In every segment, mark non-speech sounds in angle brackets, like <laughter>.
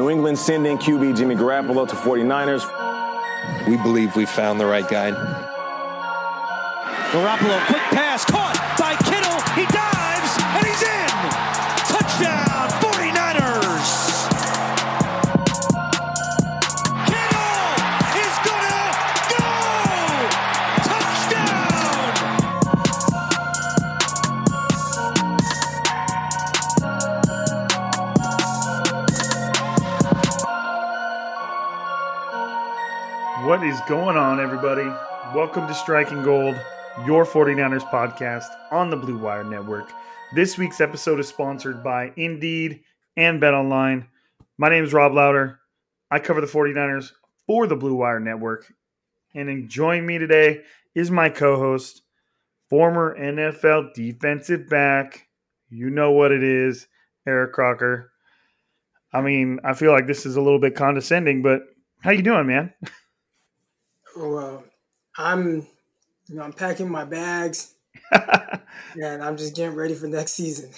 New England sending QB Jimmy Garoppolo to 49ers. We believe we found the right guy. Garoppolo, quick pass, What is going on, everybody? Welcome to Striking Gold, your 49ers podcast on the Blue Wire Network. This week's episode is sponsored by Indeed and Bet Online. My name is Rob Louder. I cover the 49ers for the Blue Wire Network. And joining me today is my co host, former NFL defensive back. You know what it is, Eric Crocker. I mean, I feel like this is a little bit condescending, but how you doing, man? <laughs> Well, I'm, you know, I'm packing my bags, <laughs> and I'm just getting ready for next season.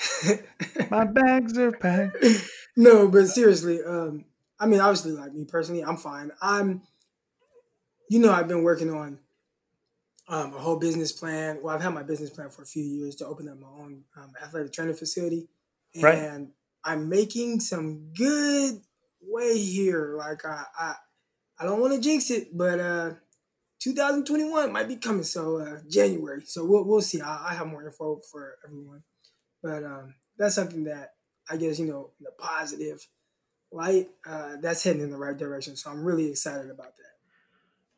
<laughs> my bags are packed. no, but seriously, um, I mean, obviously, like me personally, I'm fine. I'm, you know, I've been working on um, a whole business plan. Well, I've had my business plan for a few years to open up my own um, athletic training facility, and Right. I'm making some good way here. Like I, I, I don't want to jinx it, but uh, 2021 might be coming. So uh, January. So we'll we'll see. I, I have more info for everyone, but um, that's something that I guess you know the positive light. Uh, that's heading in the right direction. So I'm really excited about that.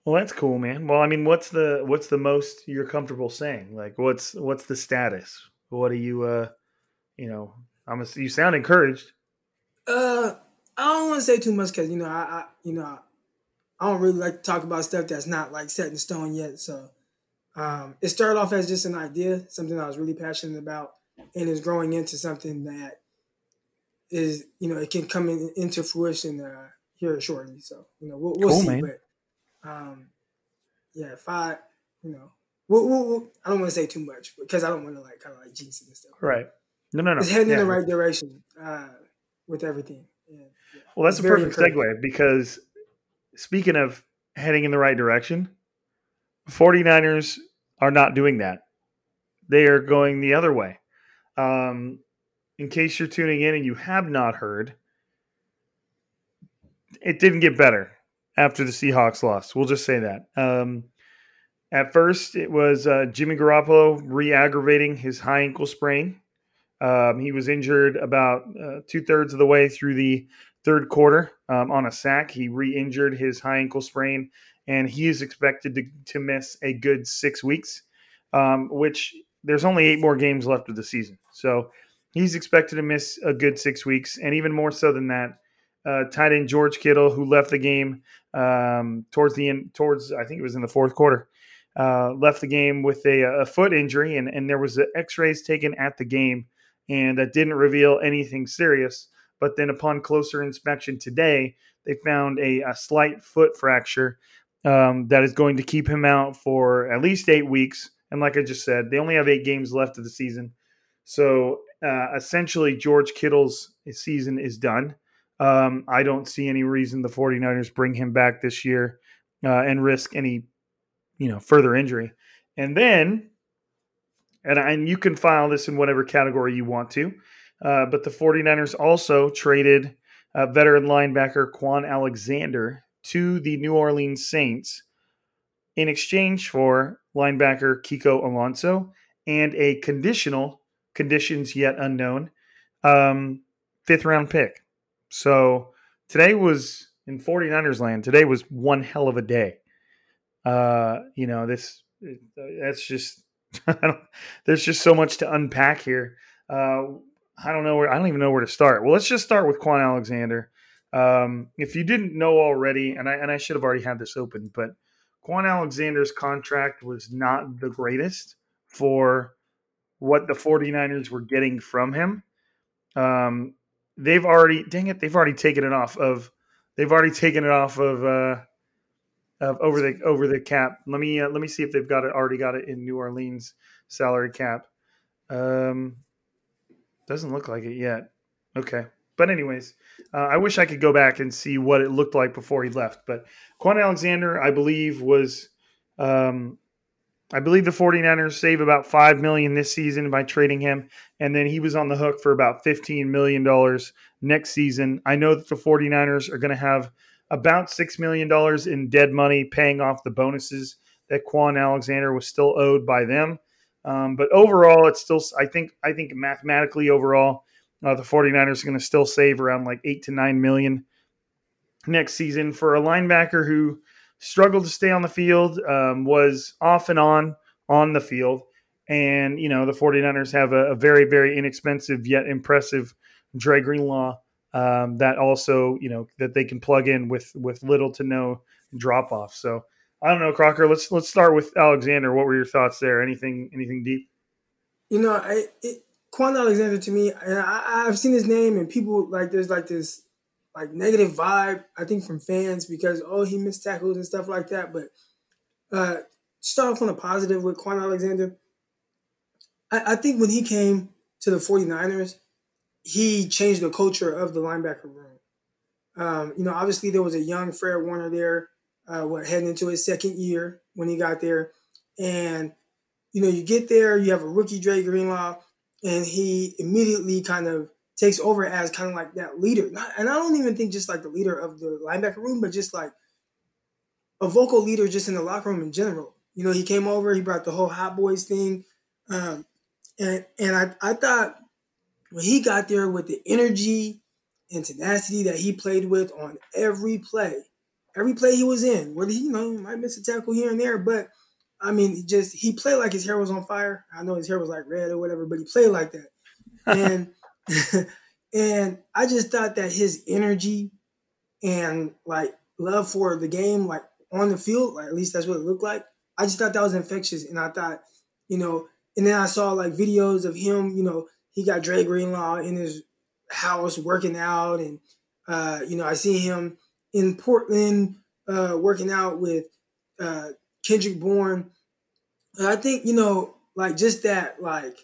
Well, that's cool, man. Well, I mean, what's the what's the most you're comfortable saying? Like, what's what's the status? What are you, uh, you know? I'm a, you sound encouraged. Uh, I don't want to say too much because you know I, I you know I don't really like to talk about stuff that's not like set in stone yet. So um, it started off as just an idea, something I was really passionate about, and is growing into something that is you know it can come in, into fruition uh, here shortly. So you know we'll, we'll Cool, see, man. but um, yeah, if I you know we'll, we'll, we'll- I don't want to say too much because I don't want to like kind of like jinx it and stuff. Right. No, no, no. It's heading in the right direction uh, with everything. Yeah, Well, that's it's a perfect segue because speaking of heading in the right direction. 49ers are not doing that. They are going the other way. Um, in case you're tuning in and you have not heard, it didn't get better after the Seahawks lost. We'll just say that. Um, at first, it was uh, Jimmy Garoppolo re aggravating his high ankle sprain. Um, he was injured about uh, two thirds of the way through the third quarter um, on a sack. He re injured his high ankle sprain, and he is expected to, to miss a good six weeks, um, which there's only eight more games left of the season. So he's expected to miss a good six weeks, and even more so than that, uh, tight end George Kittle, who left the game um, towards the end, towards I think it was in the fourth quarter, uh, left the game with a, a foot injury, and, and there was X-rays taken at the game, and that didn't reveal anything serious. But then, upon closer inspection today, they found a, a slight foot fracture um, that is going to keep him out for at least eight weeks. And like I just said, they only have eight games left of the season. So uh, essentially, George Kittle's season is done. Um, I don't see any reason the 49ers bring him back this year uh, and risk any, you know, further injury. And then, and, and you can file this in whatever category you want to, uh, but the 49ers also traded uh, veteran linebacker Kwon Alexander to the New Orleans Saints in exchange for linebacker Kiko Alonso and a conditional, conditions yet unknown, um, fifth round pick. So today was in 49ers land. Today was one hell of a day. Uh, you know, this that's just <laughs> there's just so much to unpack here. Uh, I don't know where I don't even know where to start. Well, let's just start with Kwon Alexander. Um, if you didn't know already, and I and I should have already had this open, but Kwon Alexander's contract was not the greatest for what the 49ers were getting from him. Um, they've already dang it they've already taken it off of they've already taken it off of uh of over the over the cap let me uh, let me see if they've got it already got it in new orleans salary cap um doesn't look like it yet okay but anyways uh, i wish i could go back and see what it looked like before he left but Kwon alexander i believe was um I believe the 49ers save about 5 million this season by trading him and then he was on the hook for about 15 million dollars next season. I know that the 49ers are going to have about 6 million dollars in dead money paying off the bonuses that Kwon Alexander was still owed by them. Um, but overall it's still I think I think mathematically overall uh, the 49ers are going to still save around like 8 to 9 million next season for a linebacker who struggled to stay on the field, um, was off and on on the field. And, you know, the 49ers have a, a very, very inexpensive yet impressive Dre Greenlaw um, that also, you know, that they can plug in with with little to no drop off. So I don't know, Crocker. Let's let's start with Alexander. What were your thoughts there? Anything anything deep? You know, I, it, Kwon Alexander to me, I, I've seen his name, and people like there's like this like negative vibe, I think, from fans because oh he missed tackles and stuff like that. But uh start off on a positive with Kwon Alexander. I, I think when he came to the 49ers, he changed the culture of the linebacker room. Um, you know, obviously there was a young Fred Warner there, uh, what heading into his second year when he got there, and you know, you get there, you have a rookie Dre Greenlaw, and he immediately kind of takes over as kind of like that leader. And I don't even think just like the leader of the linebacker room, but just like a vocal leader just in the locker room in general. You know, he came over, he brought the whole Hot Boys thing. Um, and and I, I thought when he got there with the energy and tenacity that he played with on every play, every play he was in, whether he, you know, might miss a tackle here and there, but I mean, just he played like his hair was on fire. I know his hair was like red or whatever, but he played like that. <laughs> And <laughs> and I just thought that his energy and like love for the game, like on the field, like at least that's what it looked like. I just thought that was infectious, and I thought, you know, and then I saw like videos of him. You know, he got Dre Greenlaw in his house working out, and uh, you know, I see him in Portland uh, working out with uh, Kendrick Bourne. I think you know, like just that, like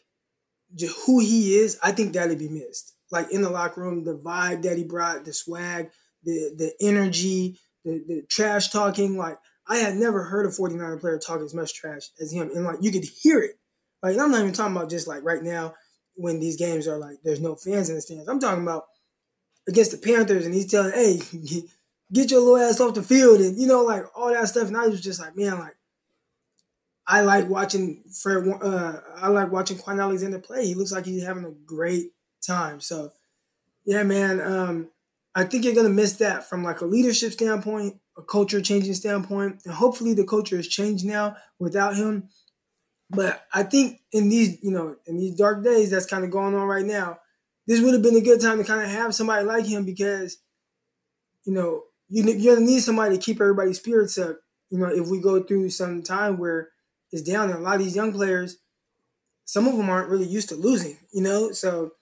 just who he is. I think that'd be missed like in the locker room, the vibe that he brought, the swag, the the energy, the, the trash talking. Like I had never heard a 49er player talk as much trash as him, and like you could hear it. Like I'm not even talking about just like right now when these games are like there's no fans in the stands. I'm talking about against the Panthers, and he's telling, "Hey, <laughs> get your little ass off the field," and you know, like all that stuff. And I was just like, man, like I like watching Fred. Uh, I like watching Kwon Alexander play. He looks like he's having a great time. So, yeah, man. Um, I think you're gonna miss that from like a leadership standpoint, a culture changing standpoint, and hopefully the culture has changed now without him. But I think in these, you know, in these dark days that's kind of going on right now, this would have been a good time to kind of have somebody like him because, you know, you, gonna need somebody to keep everybody's spirits up. You know, if we go through some time where it's down, and a lot of these young players, some of them aren't really used to losing. You know, so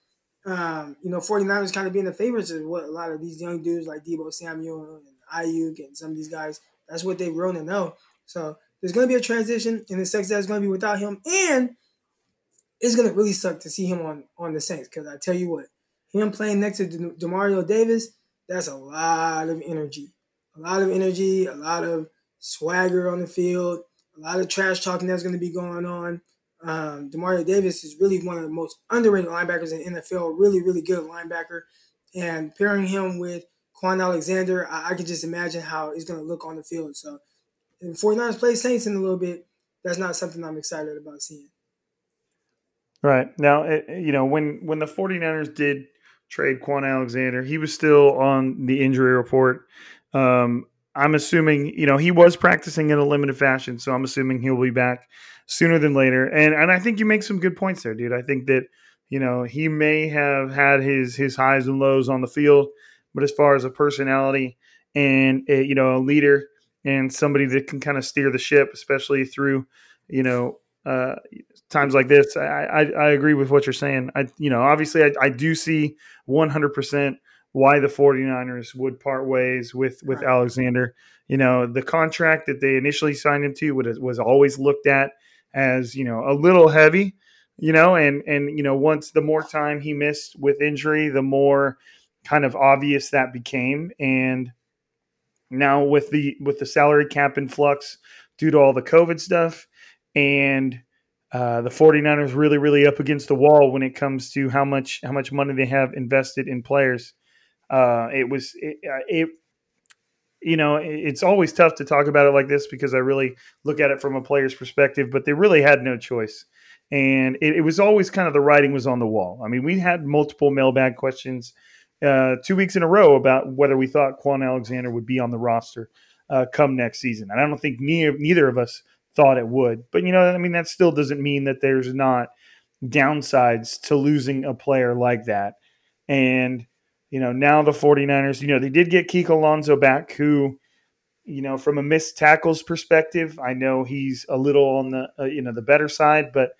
um, you know, 49ers kind of being the favorites is what a lot of these young dudes like Deebo Samuel and Aiyuk and some of these guys, that's what they've grown to know. So there's going to be a transition, and the sex that's going to be without him, and it's going to really suck to see him on on the Saints because I tell you what, him playing next to De- Demario Davis, that's a lot of energy, a lot of energy, a lot of swagger on the field, a lot of trash talking that's going to be going on. Um, Demario Davis is really one of the most underrated linebackers in the NFL. Really, really good linebacker, and pairing him with Kwon Alexander, I, I can just imagine how he's going to look on the field. So, and 49ers play Saints in a little bit. That's not something I'm excited about seeing. Right. Now, it, you know, when when the 49ers did trade Kwon Alexander, he was still on the injury report. Um, I'm assuming, you know, he was practicing in a limited fashion, so I'm assuming he'll be back sooner than later. And and I think you make some good points there, dude. I think that, you know, he may have had his his highs and lows on the field, but as far as a personality and a, you know, a leader and somebody that can kind of steer the ship, especially through, you know, uh, times like this, I, I, I agree with what you're saying. I, you know, obviously I, I do see 100% why the 49ers would part ways with, with right. Alexander. You know, the contract that they initially signed him to was, was always looked at as, you know, a little heavy, you know, and, and, you know, once the more time he missed with injury, the more kind of obvious that became. And now with the, with the salary cap in flux due to all the COVID stuff, and uh, the 49ers really, really up against the wall when it comes to how much how much money they have invested in players. Uh, it was it, uh, it, you know it's always tough to talk about it like this because I really look at it from a player's perspective, but they really had no choice, and it, it was always kind of the writing was on the wall. I mean, we had multiple mailbag questions uh, two weeks in a row about whether we thought Kwon Alexander would be on the roster uh, come next season, and I don't think neither neither of us thought it would. But you know, I mean, that still doesn't mean that there's not downsides to losing a player like that. And, you know, now the 49ers, you know, they did get Kiko Alonso back, who, you know, from a missed tackles perspective, I know he's a little on the, uh, you know, the better side, but,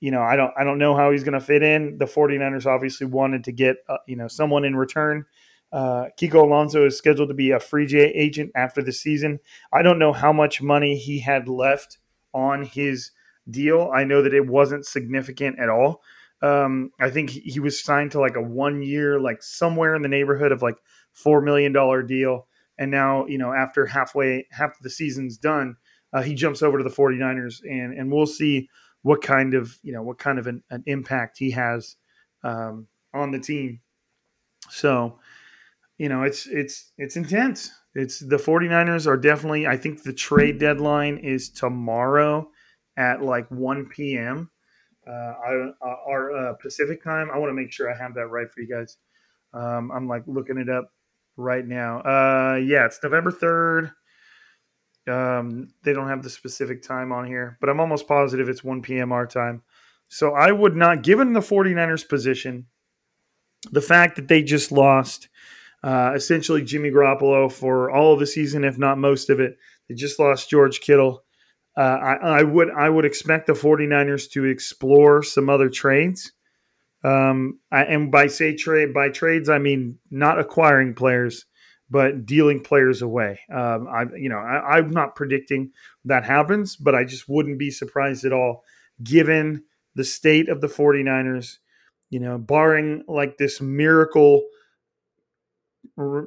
you know, I don't, I don't know how he's going to fit in. The 49ers obviously wanted to get, uh, you know, someone in return. Uh, Kiko Alonso is scheduled to be a free agent after the season. I don't know how much money he had left on his deal. I know that it wasn't significant at all. Um, I think he was signed to like a one year, like somewhere in the neighborhood of like $4 million deal. And now, you know, after halfway, half the season's done, uh, he jumps over to the 49ers and, and we'll see what kind of, you know, what kind of an, an impact he has um, on the team. So, you know, it's, it's, it's intense. It's the 49ers are definitely, I think the trade deadline is tomorrow at like 1 p.m. Uh, uh, our uh, Pacific time. I want to make sure I have that right for you guys. Um, I'm like looking it up right now. Uh, yeah, it's November 3rd. Um, they don't have the specific time on here, but I'm almost positive it's 1 p.m. our time. So I would not, given the 49ers position, the fact that they just lost uh, essentially Jimmy Garoppolo for all of the season, if not most of it. They just lost George Kittle. Uh, I, I, would I would expect the 49ers to explore some other trades. Um, I, and by say trade by trades, I mean not acquiring players, but dealing players away. Um, I you know I, I'm not predicting that happens, but I just wouldn't be surprised at all given the state of the 49ers. You know, barring like this miracle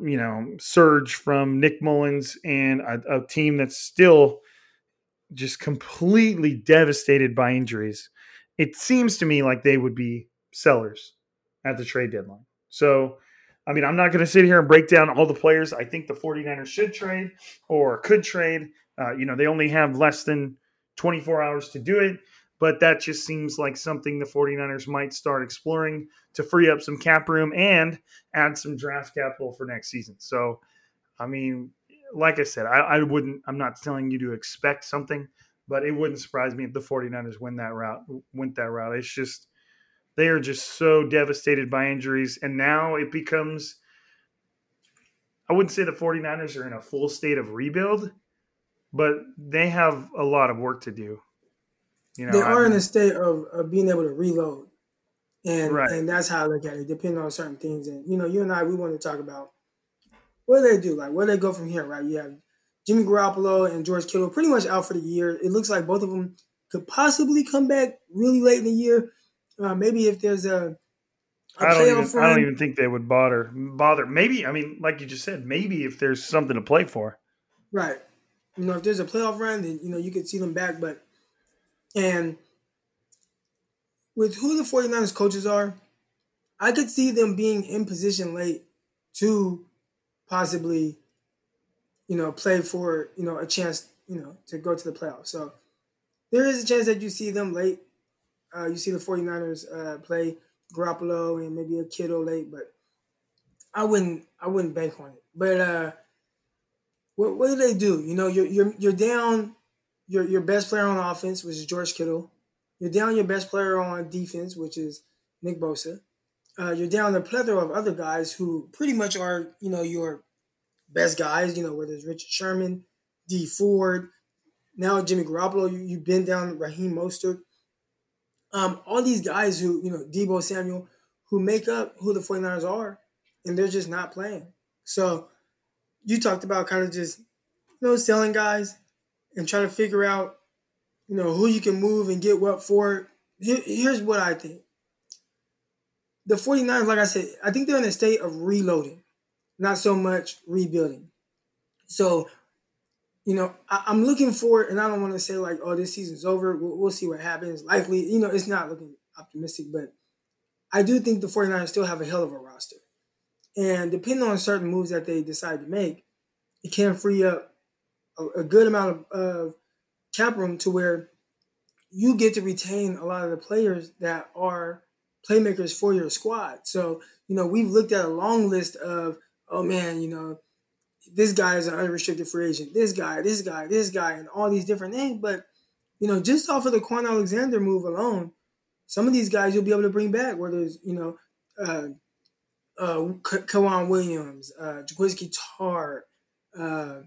you know, surge from Nick Mullens and a, a team that's still just completely devastated by injuries, it seems to me like they would be sellers at the trade deadline. So, I mean, I'm not going to sit here and break down all the players I think the 49ers should trade or could trade. Uh, you know, they only have less than 24 hours to do it, but that just seems like something the 49ers might start exploring to free up some cap room and add some draft capital for next season. So, I mean, like I said, I, I wouldn't, I'm not telling you to expect something, but it wouldn't surprise me if the 49ers win that route, went that route. It's just, they are just so devastated by injuries. And now it becomes, I wouldn't say the 49ers are in a full state of rebuild, but they have a lot of work to do. You know, they are I mean, in a state of, of being able to reload. And right. and that's how I look at it, depending on certain things. And you know, you and I we want to talk about what do they do? Like where do they go from here, right? You have Jimmy Garoppolo and George Kittle pretty much out for the year. It looks like both of them could possibly come back really late in the year. Uh, maybe if there's a, a I don't even run. I don't even think they would bother bother. Maybe I mean, like you just said, maybe if there's something to play for. Right. You know, if there's a playoff run, then you know you could see them back. But and with who the 49ers coaches are, I could see them being in position late to possibly, you know, play for, you know, a chance, you know, to go to the playoffs. So there is a chance that you see them late. Uh, you see the 49ers uh, play Garoppolo and maybe a Kittle late, but I wouldn't I wouldn't bank on it. But uh, what what do they do? You know, you're you're you're down your your best player on offense, which is George Kittle. You're down your best player on defense, which is Nick Bosa. Uh, you're down a plethora of other guys who pretty much are, you know, your best guys, you know, whether it's Richard Sherman, Dee Ford, now Jimmy Garoppolo, you, you've been down Raheem Mostert. Um, all these guys who, you know, Deebo Samuel, who make up who the 49ers are, and they're just not playing. So you talked about kind of just, you know, selling guys and trying to figure out you know, who you can move and get what for. Here, here's what I think. The 49ers, like I said, I think they're in a state of reloading, not so much rebuilding. So, you know, I, am looking for, and I don't want to say like, oh, this season's over. We'll, we'll see what happens. Likely, you know, it's not looking optimistic, but I do think the 49ers still have a hell of a roster. And depending on certain moves that they decide to make, it can free up a, a good amount of, of cap room to where you get to retain a lot of the players that are playmakers for your squad. So, you know, we've looked at a long list of, oh man, you know, this guy is an unrestricted free agent, this guy, this guy, this guy, and all these different names. But, you know, just off of the Kwon Alexander move alone, some of these guys you'll be able to bring back, whether it's, you know, uh, uh, K'Waun Williams, uh, Jaquiski Tartt, uh,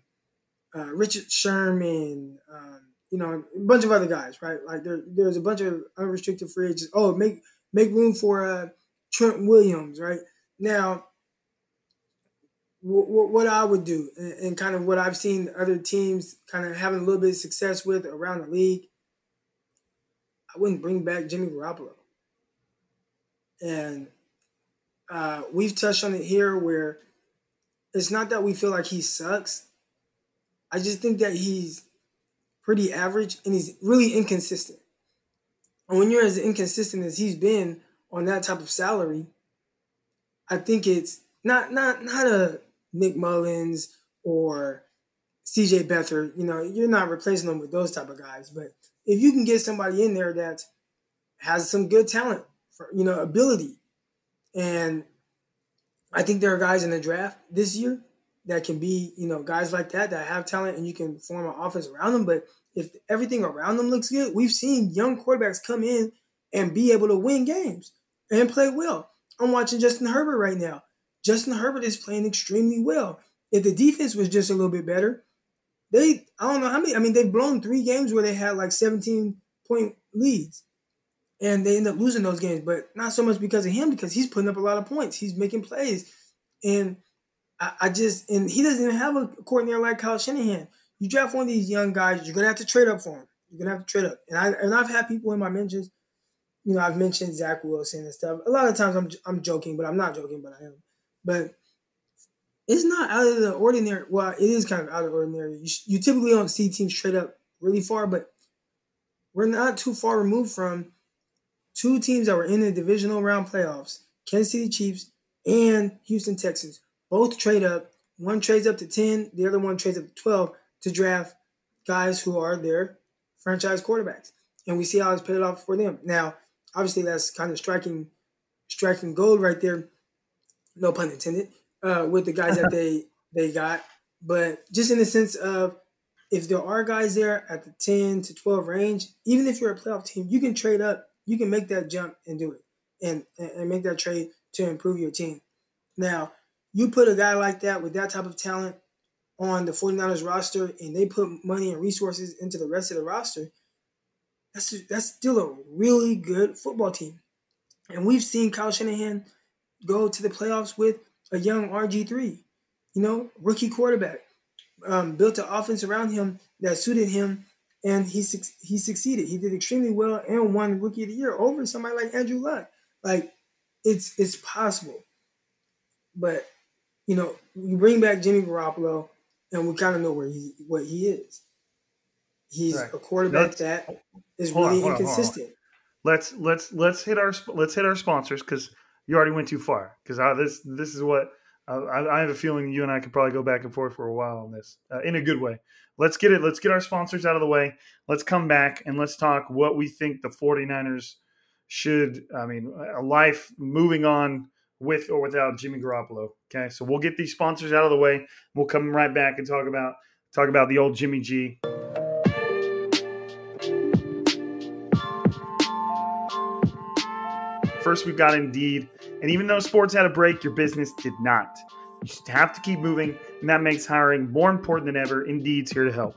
uh, Richard Sherman, um, you know, a bunch of other guys, right? Like there, there's a bunch of unrestricted free agents. Oh, make make room for uh, Trent Williams, right? Now, w- w- what I would do, and, and, kind of what I've seen other teams kind of having a little bit of success with around the league, I wouldn't bring back Jimmy Garoppolo. And uh, we've touched on it here where it's not that we feel like he sucks. I just think that he's pretty average and he's really inconsistent. And when you're as inconsistent as he's been on that type of salary, I think it's not not not a Nick Mullens or CJ Beathard. You know, you're not replacing them with those type of guys. But if you can get somebody in there that has some good talent, for, you know, ability, and I think there are guys in the draft this year that can be, you know, guys like that that have talent and you can form an offense around them. But if everything around them looks good, we've seen young quarterbacks come in and be able to win games and play well. I'm watching Justin Herbert right now. Justin Herbert is playing extremely well. If the defense was just a little bit better, they I don't know how many. I mean, they've blown three games where they had like 17 point leads, and they end up losing those games. But not so much because of him, because he's putting up a lot of points. He's making plays, and I, I just and he doesn't even have a coordinator like Kyle Shanahan. You draft one of these young guys, you're gonna have to trade up for him. You're gonna have to trade up. And I and I've had people in my mentions. You know, I've mentioned Zach Wilson and stuff. A lot of times I'm I'm joking, but I'm not joking, but I am. But it's not out of the ordinary. Well, it is kind of out of ordinary. You, you typically don't see teams trade up really far, but we're not too far removed from two teams that were in the divisional round playoffs Kansas City Chiefs and Houston Texans. Both trade up. One trades up to 10, the other one trades up to 12 to draft guys who are their franchise quarterbacks. And we see how it's paid off for them. Now, obviously, that's kind of striking, striking gold right there. No pun intended uh, with the guys that <laughs> they they got, but just in the sense of if there are guys there at the 10 to 12 range, even if you're a playoff team, you can trade up, you can make that jump and do it and, and make that trade to improve your team. Now, you put a guy like that with that type of talent on the 49ers roster and they put money and resources into the rest of the roster, that's that's still a really good football team. And we've seen Kyle Shanahan go to the playoffs with a young RG3, you know, rookie quarterback. Um, built an offense around him that suited him, and he he succeeded. He did extremely well and won Rookie of the Year over somebody like Andrew Luck. Like, it's it's possible, but you know, you bring back Jimmy Garoppolo, and we kind of know where he what he is. He's right. a quarterback let's, that is really on, inconsistent. On, let's let's let's hit our let's hit our sponsors because you already went too far because this this is what I, I, have a feeling you and I could probably go back and forth for a while on this uh, in a good way. Let's get it. Let's get our sponsors out of the way. Let's come back and let's talk what we think the 49ers should, I mean, a life moving on with or without Jimmy Garoppolo. Okay. So we'll get these sponsors out of the way. We'll come right back and talk about, talk about the old Jimmy G. First, we've got Indeed. And even though sports had a break, your business did not. You just have to keep moving, and that makes hiring more important than ever. Indeed's here to help.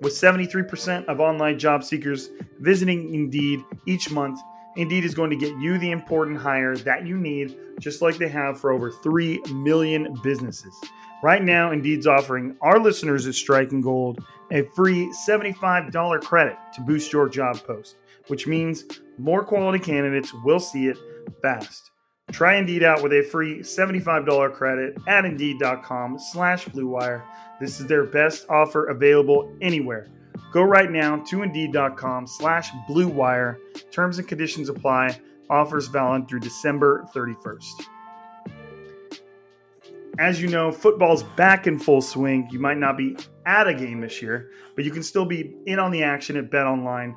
With 73% of online job seekers visiting Indeed each month, Indeed is going to get you the important hire that you need, just like they have for over 3 million businesses. Right now, Indeed's offering our listeners at Striking Gold a free $75 credit to boost your job post, which means more quality candidates will see it fast. Try Indeed out with a free $75 credit at Indeed.com slash BlueWire. This is their best offer available anywhere. Go right now to Indeed.com slash BlueWire. Terms and conditions apply. Offers valid through December 31st. As you know, football's back in full swing. You might not be at a game this year, but you can still be in on the action at Bet Online.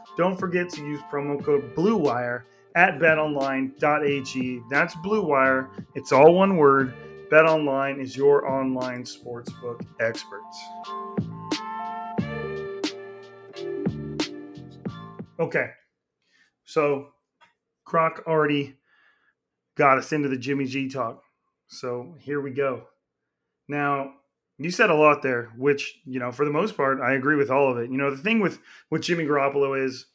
Don't forget to use promo code BLUEWIRE at betonline.ag. That's Blue Wire. It's all one word. BetOnline is your online sportsbook experts. Okay. So Croc already got us into the Jimmy G talk. So here we go. Now, you said a lot there, which, you know, for the most part, I agree with all of it. You know, the thing with with Jimmy Garoppolo is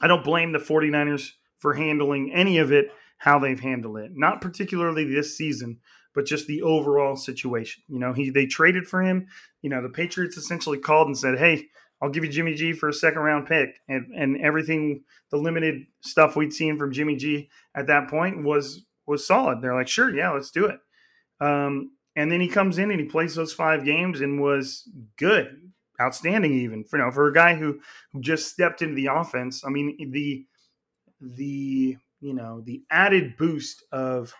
I don't blame the 49ers for handling any of it how they've handled it. Not particularly this season, but just the overall situation. You know, he they traded for him. You know, the Patriots essentially called and said, "Hey, I'll give you Jimmy G for a second round pick," and and everything, the limited stuff we'd seen from Jimmy G at that point was was solid. They're like, "Sure, yeah, let's do it." Um, and then he comes in and he plays those five games and was good, outstanding, even for you know for a guy who who just stepped into the offense. I mean, the the you know the added boost of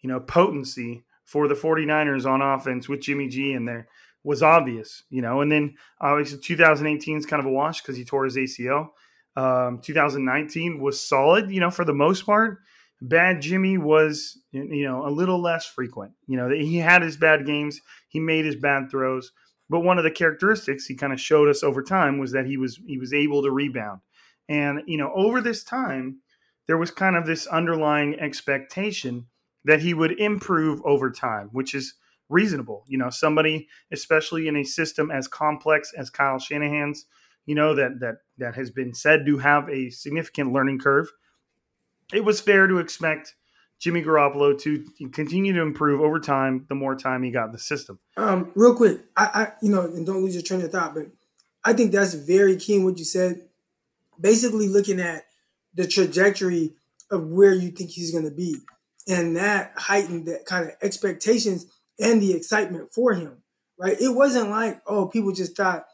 you know potency for the 49ers on offense with Jimmy G in there was obvious, you know. And then obviously 2018 is kind of a wash because he tore his ACL. Um, 2019 was solid, you know, for the most part. Bad Jimmy was, you know, a little less frequent. You know, he had his bad games, he made his bad throws, but one of the characteristics he kind of showed us over time was that he was he was able to rebound. And you know, over this time, there was kind of this underlying expectation that he would improve over time, which is reasonable. You know, somebody, especially in a system as complex as Kyle Shanahan's, you know, that that that has been said to have a significant learning curve. It was fair to expect Jimmy Garoppolo to continue to improve over time the more time he got in the system. Um, real quick, I, I you know, and don't lose your train of thought, but I think that's very key in what you said. Basically, looking at the trajectory of where you think he's going to be, and that heightened that kind of expectations and the excitement for him. Right? It wasn't like oh, people just thought,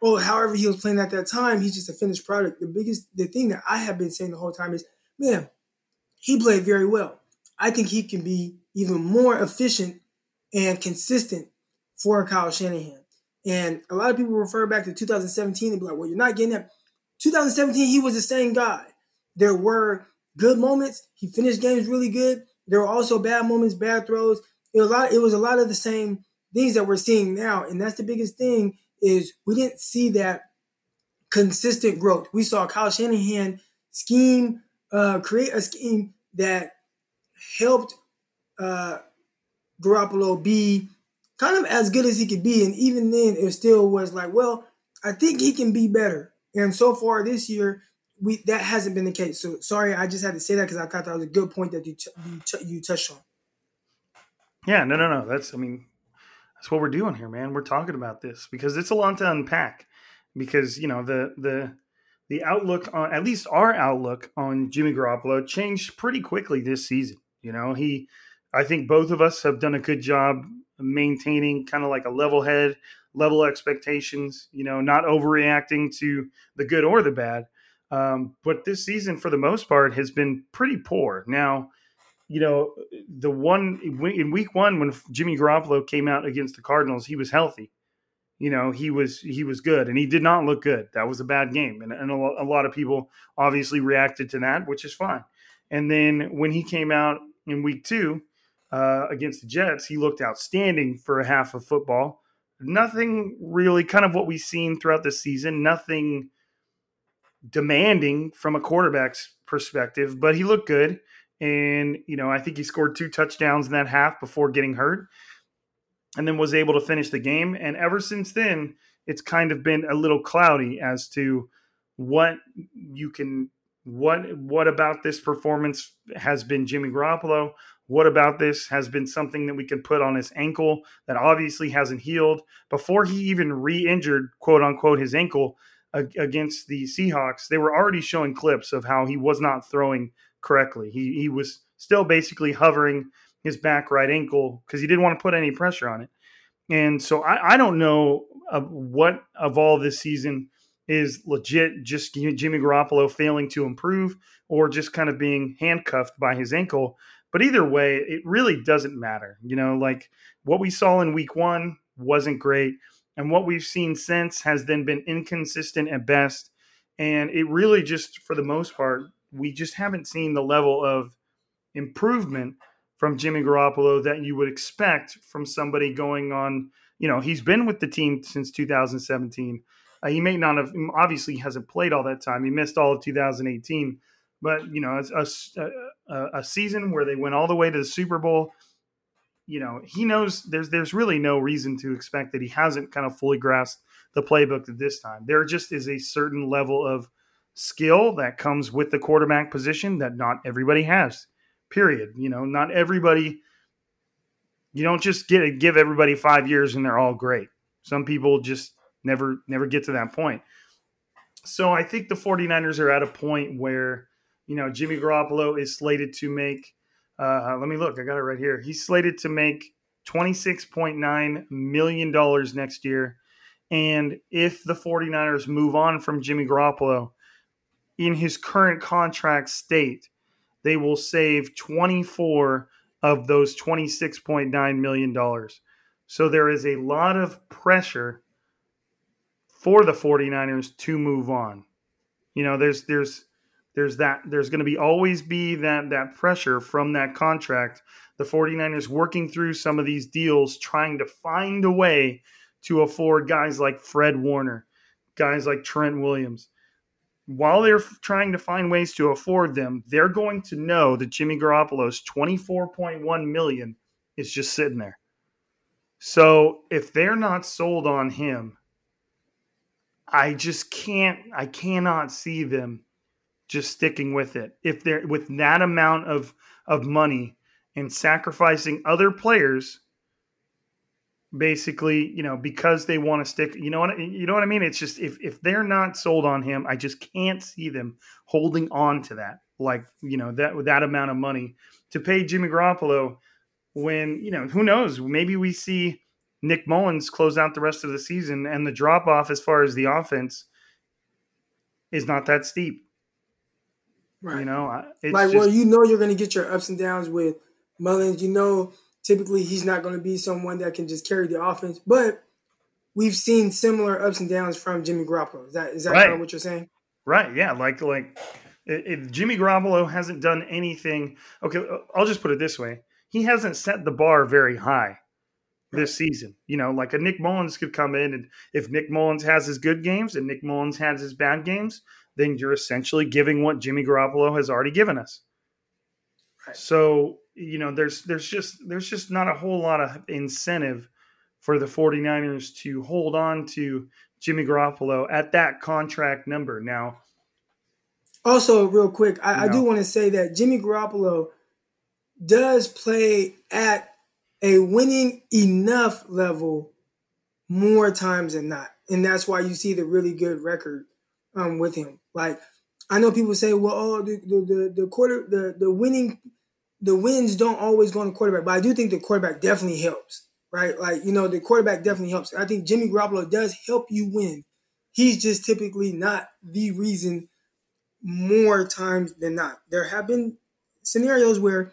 oh, however he was playing at that time, he's just a finished product. The biggest, the thing that I have been saying the whole time is, man, he played very well. I think he can be even more efficient and consistent for Kyle Shanahan. And a lot of people refer back to 2017 and be like, well, you're not getting that. 2017, he was the same guy. There were good moments. He finished games really good. There were also bad moments, bad throws. It was a lot, it was a lot of the same things that we're seeing now. And that's the biggest thing is we didn't see that consistent growth. We saw Kyle Shanahan scheme, uh, create a scheme that helped uh, Garoppolo be kind of as good as he could be. And even then, it still was like, well, I think he can be better. And so far this year, we that hasn't been the case. So sorry, I just had to say that because I thought that was a good point that you t- you, t- you touched on. Yeah, no, no, no. That's I mean, that's what we're doing here, man. We're talking about this because it's a lot to unpack. Because you know the the the outlook on at least our outlook on Jimmy Garoppolo changed pretty quickly this season. You know, he, I think both of us have done a good job maintaining kind of like a level head, level expectations, you know, not overreacting to the good or the bad. Um, but this season, for the most part, has been pretty poor. Now, you know, the one in week one when Jimmy Garoppolo came out against the Cardinals, he was healthy. You know, he was he was good, and he did not look good. That was a bad game, and, and a, a lot of people obviously reacted to that, which is fine. And then when he came out in week two uh, against the Jets, he looked outstanding for a half of football. Nothing really, kind of what we've seen throughout the season, nothing demanding from a quarterback's perspective, but he looked good. And, you know, I think he scored two touchdowns in that half before getting hurt and then was able to finish the game. And ever since then, it's kind of been a little cloudy as to what you can what what about this performance has been Jimmy Garoppolo? What about this has been something that we could put on his ankle that obviously hasn't healed before he even re-injured quote unquote his ankle against the Seahawks? They were already showing clips of how he was not throwing correctly. He he was still basically hovering his back right ankle because he didn't want to put any pressure on it. And so I, I don't know uh, what of all this season is legit just Jimmy Garoppolo failing to improve or just kind of being handcuffed by his ankle. But either way, it really doesn't matter. You know, like what we saw in week one wasn't great. And what we've seen since has then been inconsistent at best. And it really just, for the most part, we just haven't seen the level of improvement from Jimmy Garoppolo that you would expect from somebody going on. You know, he's been with the team since 2017. Uh, he may not have obviously hasn't played all that time. He missed all of 2018, but you know, a, a, a season where they went all the way to the Super Bowl. You know, he knows there's there's really no reason to expect that he hasn't kind of fully grasped the playbook at this time. There just is a certain level of skill that comes with the quarterback position that not everybody has. Period. You know, not everybody. You don't just get give everybody five years and they're all great. Some people just never never get to that point. So I think the 49ers are at a point where, you know, Jimmy Garoppolo is slated to make uh, let me look, I got it right here. He's slated to make $26.9 million next year. And if the 49ers move on from Jimmy Garoppolo in his current contract state, they will save 24 of those $26.9 million. So there is a lot of pressure for the 49ers to move on. You know, there's there's there's that there's going to be always be that that pressure from that contract. The 49ers working through some of these deals trying to find a way to afford guys like Fred Warner, guys like Trent Williams. While they're trying to find ways to afford them, they're going to know that Jimmy Garoppolo's 24.1 million is just sitting there. So if they're not sold on him, I just can't I cannot see them just sticking with it. If they're with that amount of of money and sacrificing other players basically, you know, because they want to stick, you know what you know what I mean? It's just if if they're not sold on him, I just can't see them holding on to that. Like, you know, that with that amount of money to pay Jimmy Garoppolo when, you know, who knows, maybe we see Nick Mullens close out the rest of the season and the drop off as far as the offense is not that steep. Right. You know, like, just, well, you know, you're going to get your ups and downs with Mullens. You know, typically he's not going to be someone that can just carry the offense, but we've seen similar ups and downs from Jimmy Garoppolo. Is that is that right. kind of what you're saying? Right. Yeah. Like like if Jimmy Garoppolo hasn't done anything, okay, I'll just put it this way: he hasn't set the bar very high this season. You know, like a Nick Mullens could come in, and if Nick Mullens has his good games and Nick Mullens has his bad games, then you're essentially giving what Jimmy Garoppolo has already given us. Right. So, you know, there's there's just there's just not a whole lot of incentive for the 49ers to hold on to Jimmy Garoppolo at that contract number. Now, also real quick, I, I do want to say that Jimmy Garoppolo does play at a winning enough level more times than not. And that's why you see the really good record um, with him. Like I know people say, well, oh, the the the, the quarter the the winning the wins don't always go on the quarterback, but I do think the quarterback definitely helps, right? Like you know, the quarterback definitely helps. I think Jimmy Garoppolo does help you win. He's just typically not the reason more times than not. There have been scenarios where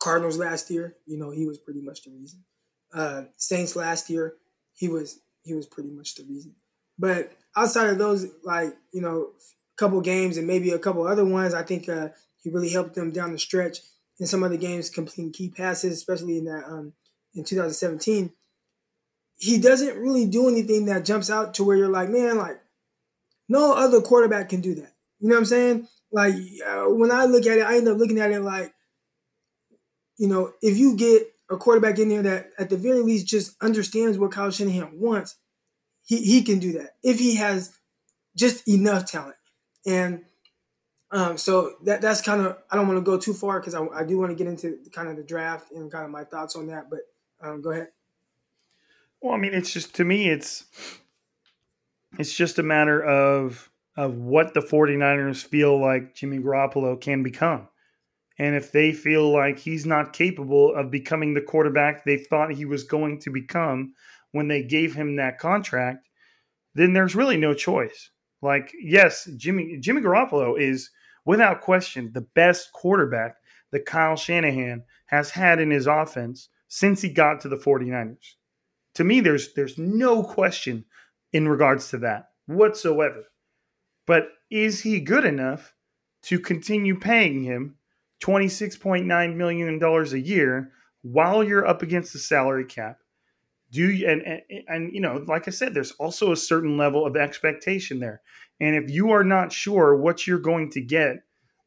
Cardinals last year, you know, he was pretty much the reason. Uh, Saints last year, he was he was pretty much the reason. But outside of those, like you know, couple games and maybe a couple other ones, I think uh, he really helped them down the stretch in some other games, completing key passes, especially in that um, in 2017. He doesn't really do anything that jumps out to where you're like, man, like no other quarterback can do that. You know what I'm saying? Like uh, when I look at it, I end up looking at it like you know, if you get a quarterback in there that at the very least just understands what Kyle Shanahan wants, he, he can do that if he has just enough talent. And um, so that that's kind of I don't want to go too far because I, I do want to get into kind of the draft and kind of my thoughts on that. But um, go ahead. Well, I mean, it's just to me, it's it's just a matter of of what the 49ers feel like Jimmy Garoppolo can become. And if they feel like he's not capable of becoming the quarterback they thought he was going to become when they gave him that contract, then there's really no choice. Like, yes, Jimmy Jimmy Garoppolo is without question the best quarterback that Kyle Shanahan has had in his offense since he got to the 49ers. To me, there's there's no question in regards to that whatsoever. But is he good enough to continue paying him $26.9 million a year while you're up against the salary cap. Do you and, and and you know like i said there's also a certain level of expectation there. And if you are not sure what you're going to get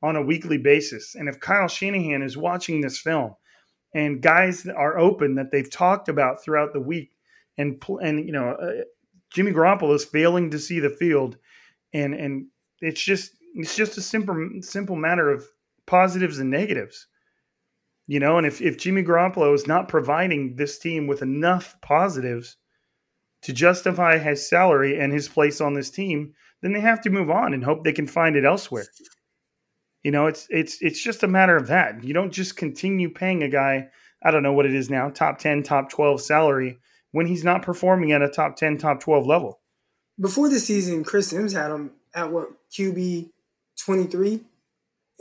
on a weekly basis and if kyle shanahan is watching this film and guys are open that they've talked about throughout the week and and you know uh, jimmy garoppolo is failing to see the field and and it's just it's just a simple simple matter of positives and negatives. You know, and if, if Jimmy Garoppolo is not providing this team with enough positives to justify his salary and his place on this team, then they have to move on and hope they can find it elsewhere. You know, it's it's it's just a matter of that. You don't just continue paying a guy, I don't know what it is now, top 10, top 12 salary when he's not performing at a top 10, top 12 level. Before the season, Chris Sims had him at what, QB 23?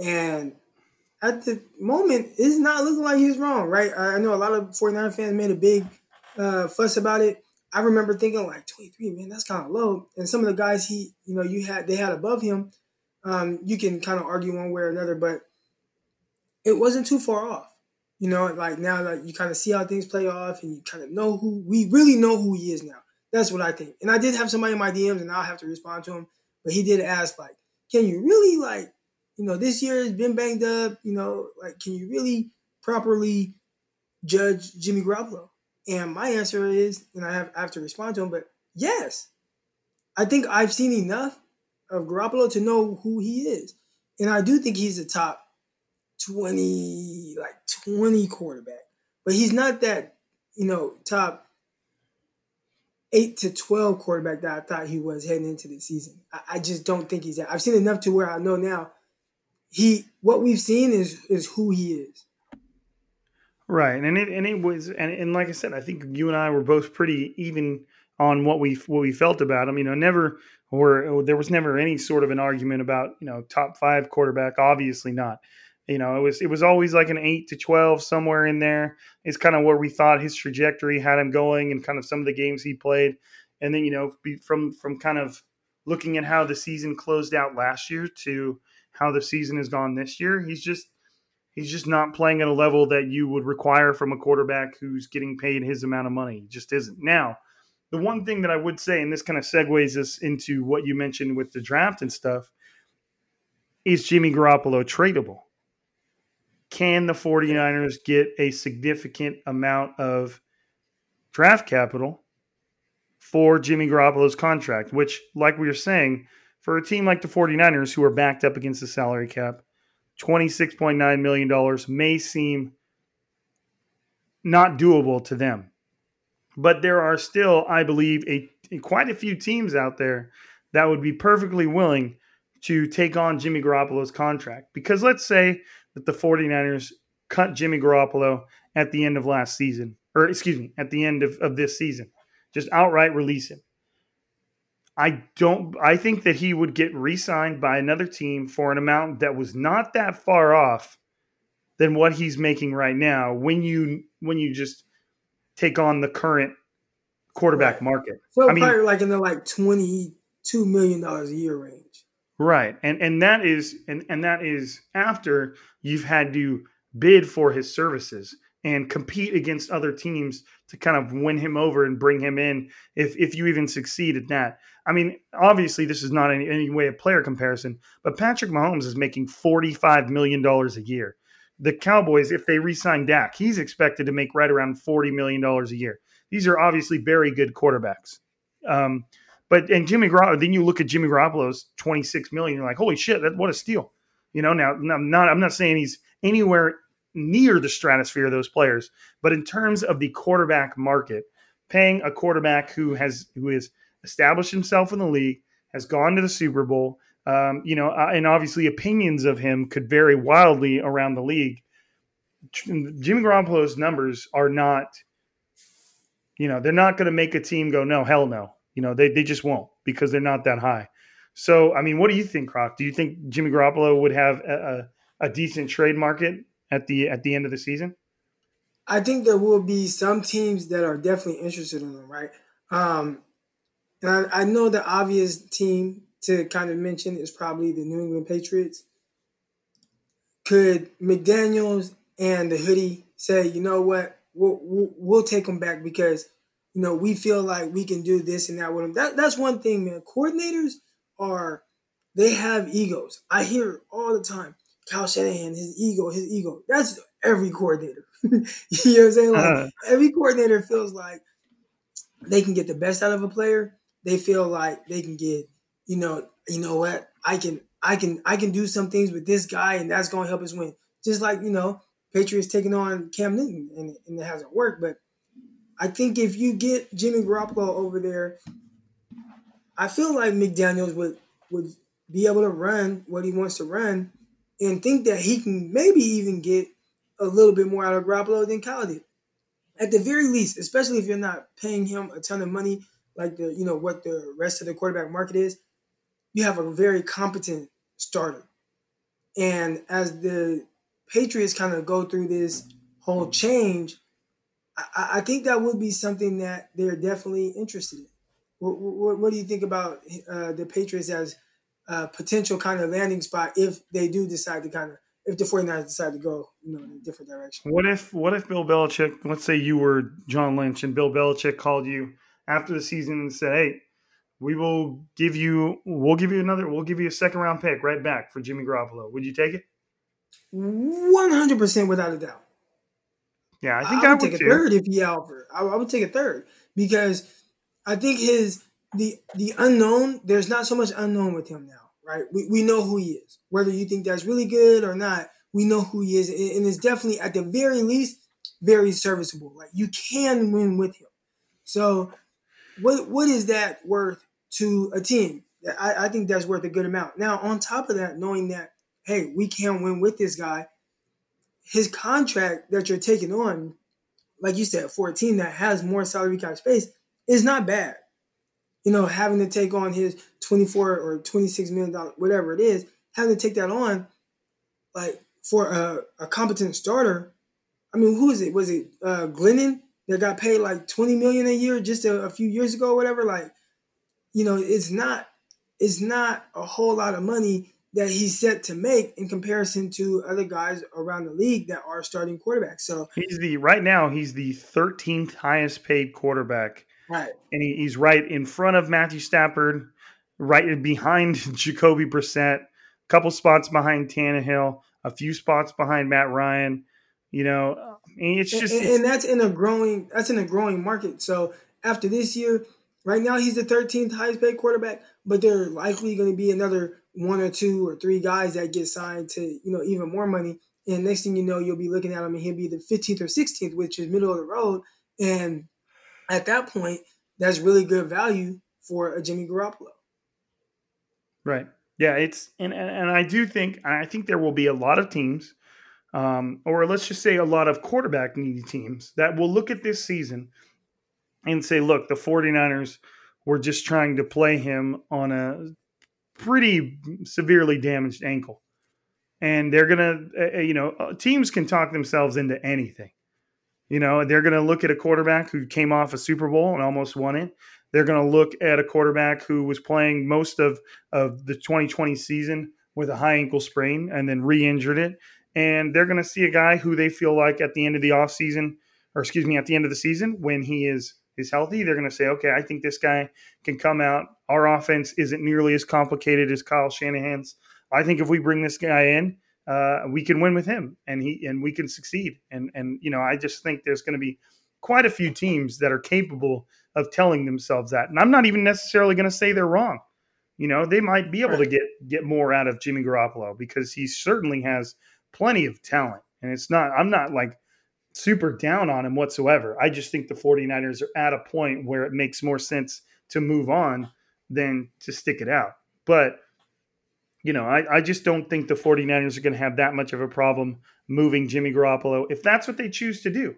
And at the moment, it's not looking like he's wrong, right? I know a lot of 49 fans made a big uh, fuss about it. I remember thinking like 23, man, that's kind of low. And some of the guys he, you know, you had they had above him, um, you can kind of argue one way or another, but it wasn't too far off. You know, like now like you kind of see how things play off and you kind of know who we really know who he is now. That's what I think. And I did have somebody in my DMs and I'll have to respond to him, but he did ask like, can you really like, you know, this year has been banged up, you know, like can you really properly judge Jimmy Garoppolo? And my answer is, and I have, I have to respond to him, but yes, I think I've seen enough of Garoppolo to know who he is. And I do think he's a top 20, like 20 quarterback. But he's not that, you know, top 8 to 12 quarterback that I thought he was heading into the season. I, I just don't think he's that. I've seen enough to where I know now he what we've seen is is who he is. Right, and it and it was and, and like I said, I think you and I were both pretty even on what we what we felt about him. You know, never or there was never any sort of an argument about you know top five quarterback. Obviously not. You know, it was it was always like an eight to twelve somewhere in there. Is kind of where we thought his trajectory had him going, and kind of some of the games he played. And then you know from from kind of looking at how the season closed out last year to how the season has gone this year, he's just he's just not playing at a level that you would require from a quarterback who's getting paid his amount of money. He just isn't. Now, the one thing that I would say, and this kind of segues us into what you mentioned with the draft and stuff, is Jimmy Garoppolo tradable? Can the 49ers get a significant amount of draft capital for Jimmy Garoppolo's contract? Which, like we were saying, for a team like the 49ers who are backed up against the salary cap, $26.9 million may seem not doable to them. But there are still, I believe, a, quite a few teams out there that would be perfectly willing to take on Jimmy Garoppolo's contract. Because let's say that the 49ers cut Jimmy Garoppolo at the end of last season, or excuse me, at the end of, of this season, just outright release him. I don't. I think that he would get re-signed by another team for an amount that was not that far off than what he's making right now. When you when you just take on the current quarterback right. market, well, I mean, probably like in the like twenty two million dollars a year range. Right, and and that is and and that is after you've had to bid for his services and compete against other teams to kind of win him over and bring him in if if you even succeed at that. I mean, obviously this is not any, any way a player comparison, but Patrick Mahomes is making $45 million a year. The Cowboys, if they re-sign Dak, he's expected to make right around $40 million a year. These are obviously very good quarterbacks. Um, but and Jimmy then you look at Jimmy Garoppolo's 26 million, you're like, holy shit, that, what a steal. You know, now I'm not I'm not saying he's anywhere near the stratosphere of those players. But in terms of the quarterback market, paying a quarterback who has who has established himself in the league, has gone to the Super Bowl, um, you know, uh, and obviously opinions of him could vary wildly around the league. Jimmy Garoppolo's numbers are not, you know, they're not going to make a team go, no, hell no. You know, they, they just won't because they're not that high. So, I mean, what do you think, Croc? Do you think Jimmy Garoppolo would have a, a, a decent trade market at the at the end of the season? I think there will be some teams that are definitely interested in him, right? Um, and I, I know the obvious team to kind of mention is probably the New England Patriots. Could McDaniels and the hoodie say, you know what, we'll, we'll, we'll take them back because, you know, we feel like we can do this and that with them. That, that's one thing, man. Coordinators are, they have egos. I hear all the time. Kyle Shanahan, his ego, his ego. That's every coordinator. <laughs> you know what I'm saying? Like uh-huh. every coordinator feels like they can get the best out of a player. They feel like they can get, you know, you know what? I can I can I can do some things with this guy and that's gonna help us win. Just like, you know, Patriots taking on Cam Newton and, and it hasn't worked. But I think if you get Jimmy Garoppolo over there, I feel like McDaniels would would be able to run what he wants to run and think that he can maybe even get a little bit more out of Garoppolo than Kyle did. At the very least, especially if you're not paying him a ton of money, like the you know what the rest of the quarterback market is, you have a very competent starter. And as the Patriots kind of go through this whole change, I, I, think that would be something that they're definitely interested in. What, what, what do you think about uh, the Patriots as a potential kind of landing spot if they do decide to kind of if the 49ers decide to go, you know, in a different direction. What if what if Bill Belichick, let's say you were John Lynch and Bill Belichick called you after the season and said, Hey, we will give you we'll give you another we'll give you a second round pick right back for Jimmy Garoppolo. Would you take it? One hundred percent without a doubt. Yeah, I think I, I would, would take too. a third if he offered. I, I would take a third because I think his the the unknown. There's not so much unknown with him now, right? We we know who he is. Whether you think that's really good or not, we know who he is, and it's definitely at the very least very serviceable. Like you can win with him. So, what what is that worth to a team? I, I think that's worth a good amount. Now, on top of that, knowing that hey, we can win with this guy, his contract that you're taking on, like you said, for a team that has more salary cap space, is not bad. You know, having to take on his 24 or 26 million dollars, whatever it is, having to take that on, like for a, a competent starter. I mean, who is it? Was it uh, Glennon that got paid like 20 million a year just a, a few years ago, or whatever? Like, you know, it's not it's not a whole lot of money that he's set to make in comparison to other guys around the league that are starting quarterbacks. So he's the right now he's the 13th highest paid quarterback. Right. And he, he's right in front of Matthew Stafford, right behind <laughs> Jacoby Brissett, a couple spots behind Tannehill, a few spots behind Matt Ryan. You know, it's just and, and that's in a growing that's in a growing market. So after this year, right now he's the 13th highest paid quarterback, but there are likely going to be another one or two or three guys that get signed to you know even more money. And next thing you know, you'll be looking at him and he'll be the 15th or 16th, which is middle of the road. And at that point, that's really good value for a Jimmy Garoppolo. Right. Yeah. It's and and, and I do think I think there will be a lot of teams, um, or let's just say a lot of quarterback needy teams that will look at this season and say, look, the 49ers were just trying to play him on a pretty severely damaged ankle. And they're going to, you know, uh, teams can talk themselves into anything. You know, they're going to look at a quarterback who came off a Super Bowl and almost won it. They're going to look at a quarterback who was playing most of, of the 2020 season with a high ankle sprain and then re injured it. And they're going to see a guy who they feel like at the end of the offseason, or excuse me, at the end of the season, when he is is healthy, they're going to say, okay, I think this guy can come out. Our offense isn't nearly as complicated as Kyle Shanahan's. I think if we bring this guy in, uh, we can win with him, and he and we can succeed. And and you know, I just think there's going to be quite a few teams that are capable of telling themselves that. And I'm not even necessarily going to say they're wrong. You know, they might be able to get get more out of Jimmy Garoppolo because he certainly has plenty of talent. And it's not I'm not like super down on him whatsoever. I just think the 49ers are at a point where it makes more sense to move on than to stick it out. But, you know, I, I just don't think the 49ers are going to have that much of a problem moving Jimmy Garoppolo if that's what they choose to do.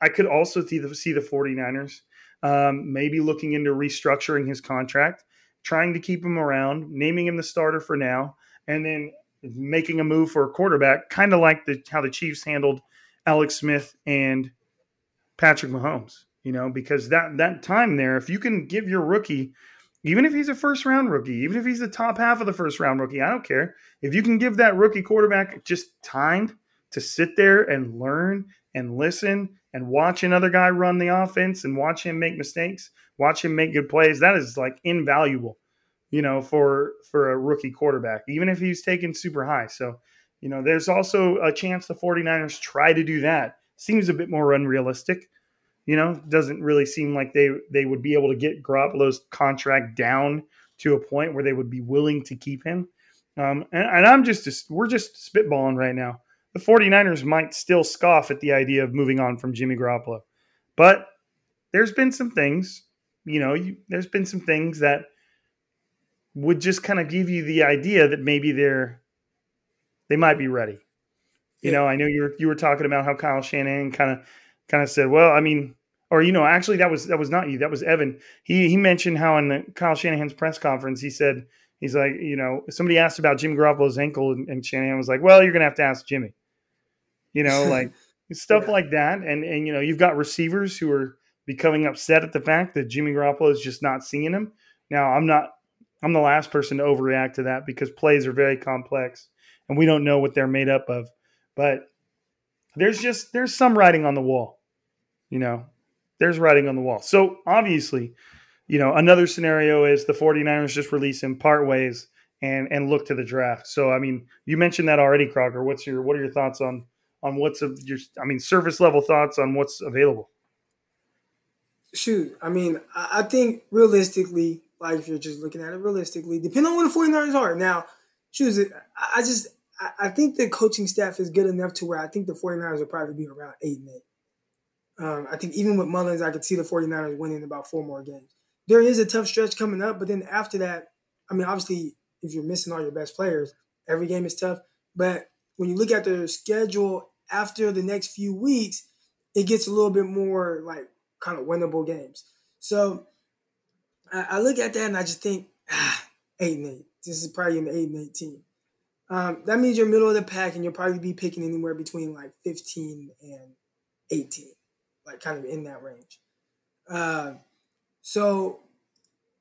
I could also see the, see the 49ers um, maybe looking into restructuring his contract, trying to keep him around, naming him the starter for now, and then making a move for a quarterback, kind of like the, how the Chiefs handled – Alex Smith and Patrick Mahomes, you know, because that that time there, if you can give your rookie, even if he's a first round rookie, even if he's the top half of the first round rookie, I don't care. If you can give that rookie quarterback just time to sit there and learn and listen and watch another guy run the offense and watch him make mistakes, watch him make good plays, that is like invaluable, you know, for for a rookie quarterback, even if he's taken super high. So you know, there's also a chance the 49ers try to do that. Seems a bit more unrealistic. You know, doesn't really seem like they they would be able to get Garoppolo's contract down to a point where they would be willing to keep him. Um, and, and I'm just, we're just spitballing right now. The 49ers might still scoff at the idea of moving on from Jimmy Garoppolo. But there's been some things, you know, you, there's been some things that would just kind of give you the idea that maybe they're they might be ready. You yeah. know, I know you were you were talking about how Kyle Shanahan kind of kind of said, well, I mean, or you know, actually that was that was not you, that was Evan. He he mentioned how in the Kyle Shanahan's press conference he said he's like, you know, somebody asked about Jimmy Garoppolo's ankle, and, and Shanahan was like, well, you're gonna have to ask Jimmy. You know, <laughs> like stuff yeah. like that. And and you know, you've got receivers who are becoming upset at the fact that Jimmy Garoppolo is just not seeing him. Now, I'm not I'm the last person to overreact to that because plays are very complex and we don't know what they're made up of. But there's just there's some writing on the wall. You know, there's writing on the wall. So obviously, you know, another scenario is the 49ers just release him part ways and and look to the draft. So I mean, you mentioned that already, Crocker. What's your what are your thoughts on on what's of your I mean surface level thoughts on what's available? Shoot, I mean, I think realistically, like if you're just looking at it realistically, depending on what the 49ers are. Now, shoot, I just I think the coaching staff is good enough to where I think the 49ers will probably be around eight and eight. Um, I think even with Mullens, I could see the 49ers winning about four more games. There is a tough stretch coming up, but then after that, I mean, obviously, if you're missing all your best players, every game is tough. But when you look at their schedule after the next few weeks, it gets a little bit more like kind of winnable games. So I, I look at that and I just think, ah, eight and eight. This is probably an eight and eight team. Um, that means you're middle of the pack and you'll probably be picking anywhere between like 15 and 18, like kind of in that range. Uh, so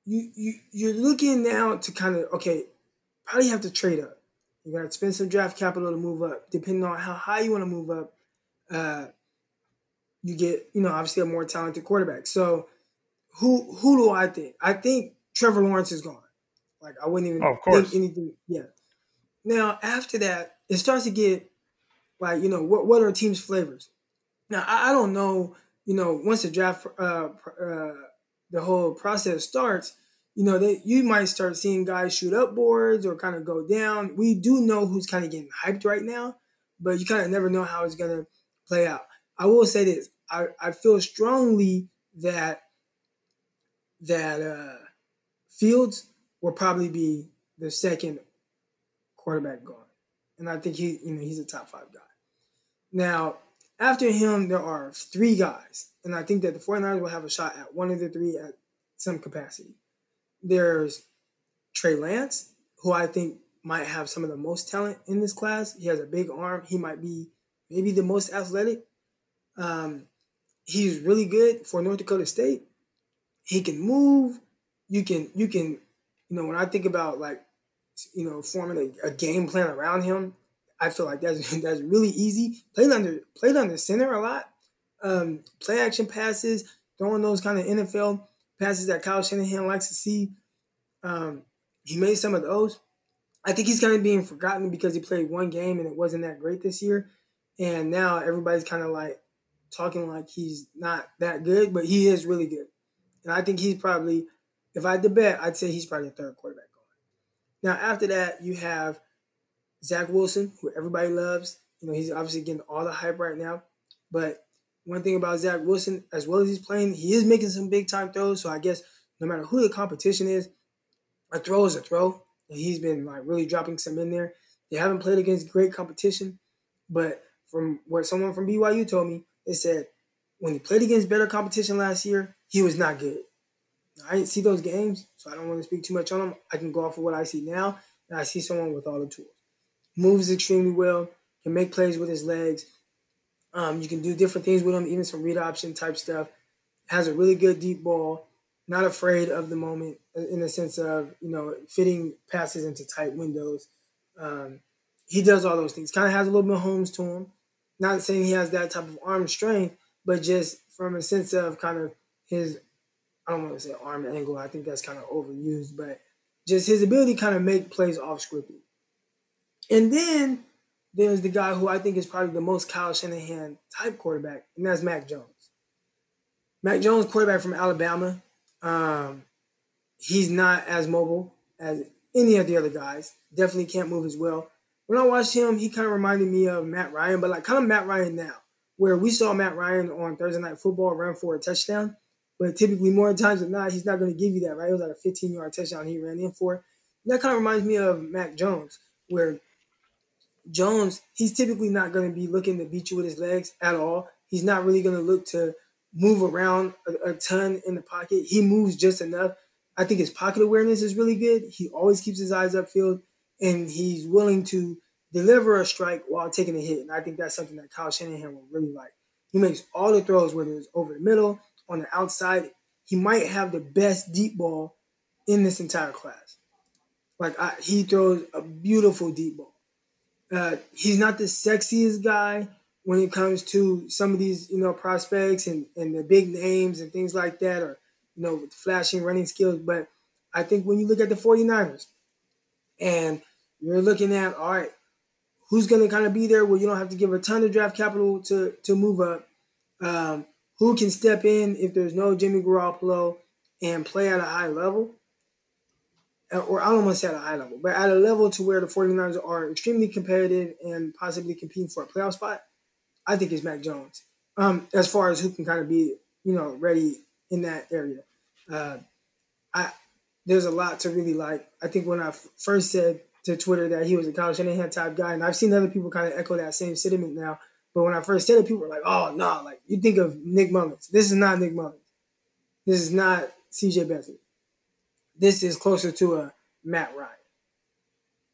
you you you're looking now to kind of okay, probably have to trade up. You got to spend some draft capital to move up. Depending on how high you want to move up, uh, you get you know obviously a more talented quarterback. So who who do I think? I think Trevor Lawrence is gone. Like I wouldn't even oh, think anything. Yeah. Now after that, it starts to get like you know what what are teams' flavors. Now I, I don't know. You know once the draft uh, uh, the whole process starts, you know, that you might start seeing guys shoot up boards or kind of go down. We do know who's kind of getting hyped right now, but you kind of never know how it's gonna play out. I will say this: I, I feel strongly that that uh, Fields will probably be the second quarterback gone, and I think he, you know, he's a top five guy. Now, after him, there are three guys, and I think that the 49ers will have a shot at one of the three at some capacity. There's Trey Lance, who I think might have some of the most talent in this class. He has a big arm. He might be maybe the most athletic. Um, he's really good for North Dakota State. He can move. You can you can you know when I think about like you know forming a, a game plan around him, I feel like that's <laughs> that's really easy. Played under played under center a lot. Um, play action passes, throwing those kind of NFL passes that Kyle Shanahan likes to see. Um, he made some of those. I think he's kind of being forgotten because he played one game and it wasn't that great this year. And now everybody's kind of like talking like he's not that good, but he is really good. And I think he's probably, if I had to bet, I'd say he's probably the third quarterback going. Now, after that, you have Zach Wilson, who everybody loves. You know, he's obviously getting all the hype right now. But one thing about Zach Wilson, as well as he's playing, he is making some big time throws. So I guess no matter who the competition is, a throw is a throw. And he's been like really dropping some in there. They haven't played against great competition, but from what someone from BYU told me, they said when he played against better competition last year, he was not good. I didn't see those games, so I don't want to speak too much on him. I can go off of what I see now, and I see someone with all the tools. Moves extremely well, can make plays with his legs, um, you can do different things with him, even some read option type stuff. Has a really good deep ball. Not afraid of the moment in the sense of you know fitting passes into tight windows. Um, he does all those things. Kind of has a little bit of Holmes to him. Not saying he has that type of arm strength, but just from a sense of kind of his, I don't want to say arm angle. I think that's kind of overused, but just his ability kind of make plays off scripted. And then there's the guy who I think is probably the most Kyle Shanahan type quarterback, and that's Mac Jones. Mac Jones, quarterback from Alabama. Um, he's not as mobile as any of the other guys. Definitely can't move as well. When I watched him, he kind of reminded me of Matt Ryan, but like kind of Matt Ryan now, where we saw Matt Ryan on Thursday Night Football run for a touchdown, but typically more times than not, he's not going to give you that, right? It was like a 15 yard touchdown he ran in for. That kind of reminds me of Mac Jones, where Jones, he's typically not going to be looking to beat you with his legs at all. He's not really going to look to move around a, a, ton in the pocket. He moves just enough. I think his pocket awareness is really good. He always keeps his eyes upfield and he's willing to deliver a strike while taking a hit. And I think that's something that Kyle Shanahan will really like. He makes all the throws, whether it's over the middle, on the outside. He might have the best deep ball in this entire class. Like I, he throws a beautiful deep ball. Uh, he's not the sexiest guy when it comes to some of these, you know, prospects and, and the big names and things like that, or, you know, flashing running skills. But I think when you look at the 49ers and you're looking at, all right, who's going to kind of be there where you don't have to give a ton of draft capital to, to move up? Um, who can step in if there's no Jimmy Garoppolo and play at a high level? Or I don't want to say at a high level, but at a level to where the 49ers are extremely competitive and possibly competing for a playoff spot, I think it's Mac Jones. Um, as far as who can kind of be, you know, ready in that area. Uh, I there's a lot to really like. I think when I f- first said to Twitter that he was a Kyle Shanahan type guy, and I've seen other people kind of echo that same sentiment now. But when I first said it, people were like, "Oh no!" Nah. Like you think of Nick Mullens. This is not Nick Mullens. This is not C.J. Beathard. This is closer to a Matt Ryan,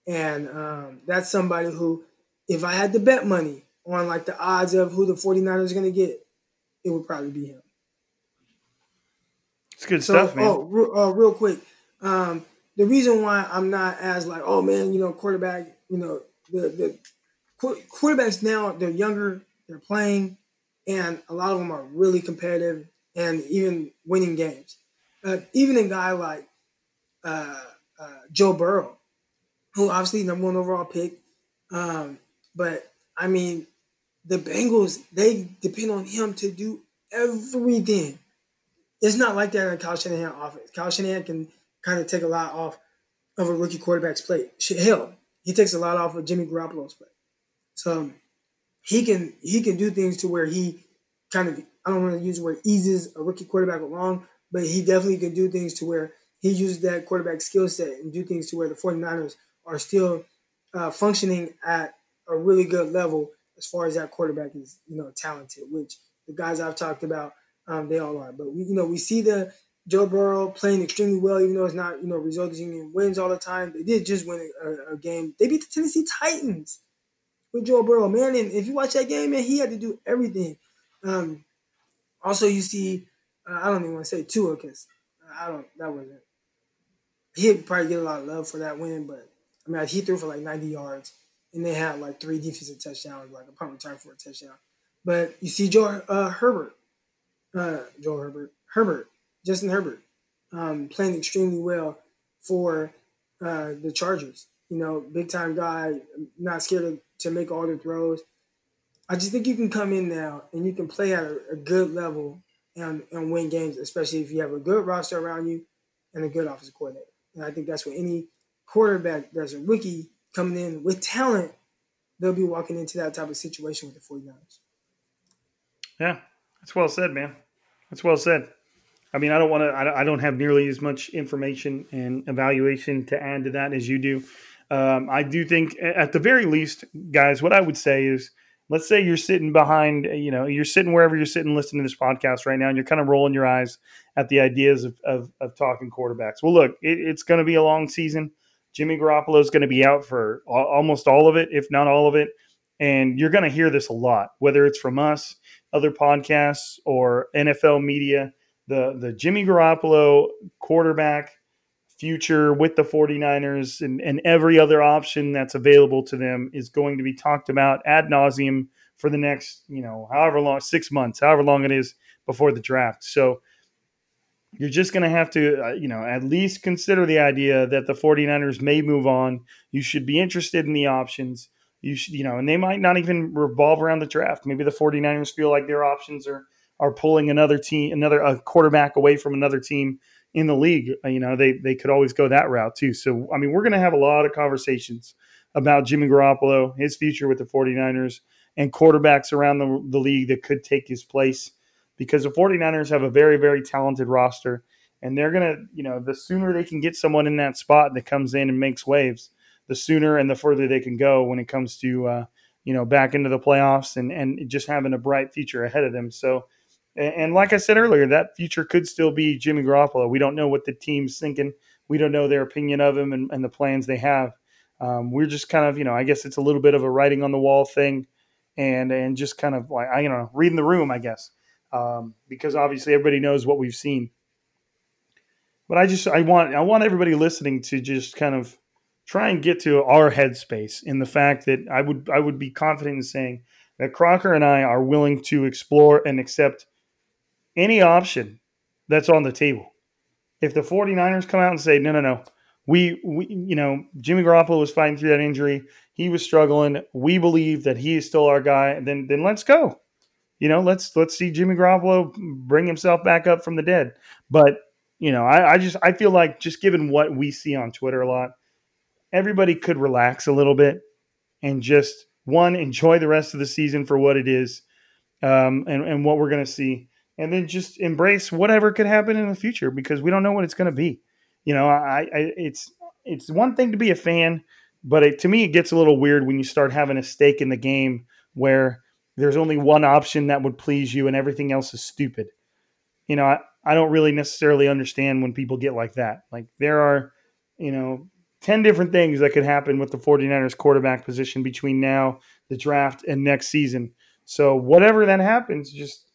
and um, that's somebody who, if I had to bet money on like the odds of who the 49ers are going to get, it would probably be him. It's good so, stuff, man. Oh, re- uh, real quick. Um, the reason why I'm not as like, oh man, you know, quarterback, you know, the the quarterbacks now they're younger, they're playing, and a lot of them are really competitive and even winning games. Uh, even a guy like uh, uh, Joe Burrow, who obviously number one overall pick, um, but I mean, the Bengals they depend on him to do everything. It's not like that in Kyle Shanahan offense. Kyle Shanahan can kind of take a lot off of a rookie quarterback's plate. Hell, he takes a lot off of Jimmy Garoppolo's plate. So he can he can do things to where he kind of I don't want to use the word eases a rookie quarterback along, but he definitely can do things to where he uses that quarterback skill set and do things to where the 49ers are still uh, functioning at a really good level as far as that quarterback is, you know, talented, which the guys I've talked about, um, they all are. But we, you know, we see the Joe Burrow playing extremely well, even though it's not, you know, resulting in wins all the time. They did just win a, a game. They beat the Tennessee Titans with Joe Burrow, man. And if you watch that game, man, he had to do everything. Um, also, you see, uh, I don't even want to say Tua because I don't. That wasn't. He'd probably get a lot of love for that win, but I mean, he threw for like 90 yards, and they had like three defensive touchdowns, like a punt return for a touchdown. But you see, Joe uh, Herbert, uh, Joe Herbert, Herbert, Justin Herbert, um, playing extremely well for uh, the Chargers. You know, big time guy, not scared to to make all the throws. I just think you can come in now and you can play at a, a good level and, and win games, especially if you have a good roster around you and a good offensive coordinator. And I think that's what any quarterback that's a rookie coming in with talent, they'll be walking into that type of situation with the 49ers. Yeah, that's well said, man. That's well said. I mean, I don't want to, I don't have nearly as much information and evaluation to add to that as you do. Um, I do think, at the very least, guys, what I would say is, let's say you're sitting behind, you know, you're sitting wherever you're sitting listening to this podcast right now, and you're kind of rolling your eyes at the ideas of, of, of talking quarterbacks. Well, look, it, it's going to be a long season. Jimmy Garoppolo is going to be out for almost all of it, if not all of it. And you're going to hear this a lot, whether it's from us, other podcasts, or NFL media. The the Jimmy Garoppolo quarterback future with the 49ers and, and every other option that's available to them is going to be talked about ad nauseum for the next, you know, however long, six months, however long it is before the draft. So you're just going to have to, uh, you know, at least consider the idea that the 49ers may move on. You should be interested in the options. You should, you know, and they might not even revolve around the draft. Maybe the 49ers feel like their options are are pulling another team, another a quarterback away from another team in the league. Uh, you know, they they could always go that route too. So, I mean, we're going to have a lot of conversations about Jimmy Garoppolo, his future with the 49ers, and quarterbacks around the, the league that could take his place because the 49ers have a very, very talented roster. And they're going to, you know, the sooner they can get someone in that spot that comes in and makes waves, the sooner and the further they can go when it comes to, uh, you know, back into the playoffs and, and just having a bright future ahead of them. So, and, like I said earlier, that future could still be Jimmy Garoppolo. We don't know what the team's thinking. We don't know their opinion of him and, and the plans they have. Um, we're just kind of, you know, I guess it's a little bit of a writing on the wall thing, and and just kind of like I you know reading the room, I guess, um, because obviously everybody knows what we've seen. But I just I want I want everybody listening to just kind of try and get to our headspace in the fact that I would I would be confident in saying that Crocker and I are willing to explore and accept any option that's on the table. If the 49ers come out and say, no, no, no, we, we you know, Jimmy Garoppolo was fighting through that injury. He was struggling. We believe that he is still our guy. Then, then let's go. You know, let's let's see Jimmy Garoppolo bring himself back up from the dead. But you know, I, I just I feel like just given what we see on Twitter a lot, everybody could relax a little bit and just one enjoy the rest of the season for what it is, um, and and what we're going to see and then just embrace whatever could happen in the future because we don't know what it's going to be. You know, I, I, it's it's one thing to be a fan, but it, to me it gets a little weird when you start having a stake in the game where there's only one option that would please you and everything else is stupid. You know, I, I don't really necessarily understand when people get like that. Like there are, you know, 10 different things that could happen with the 49ers quarterback position between now, the draft, and next season. So whatever that happens, just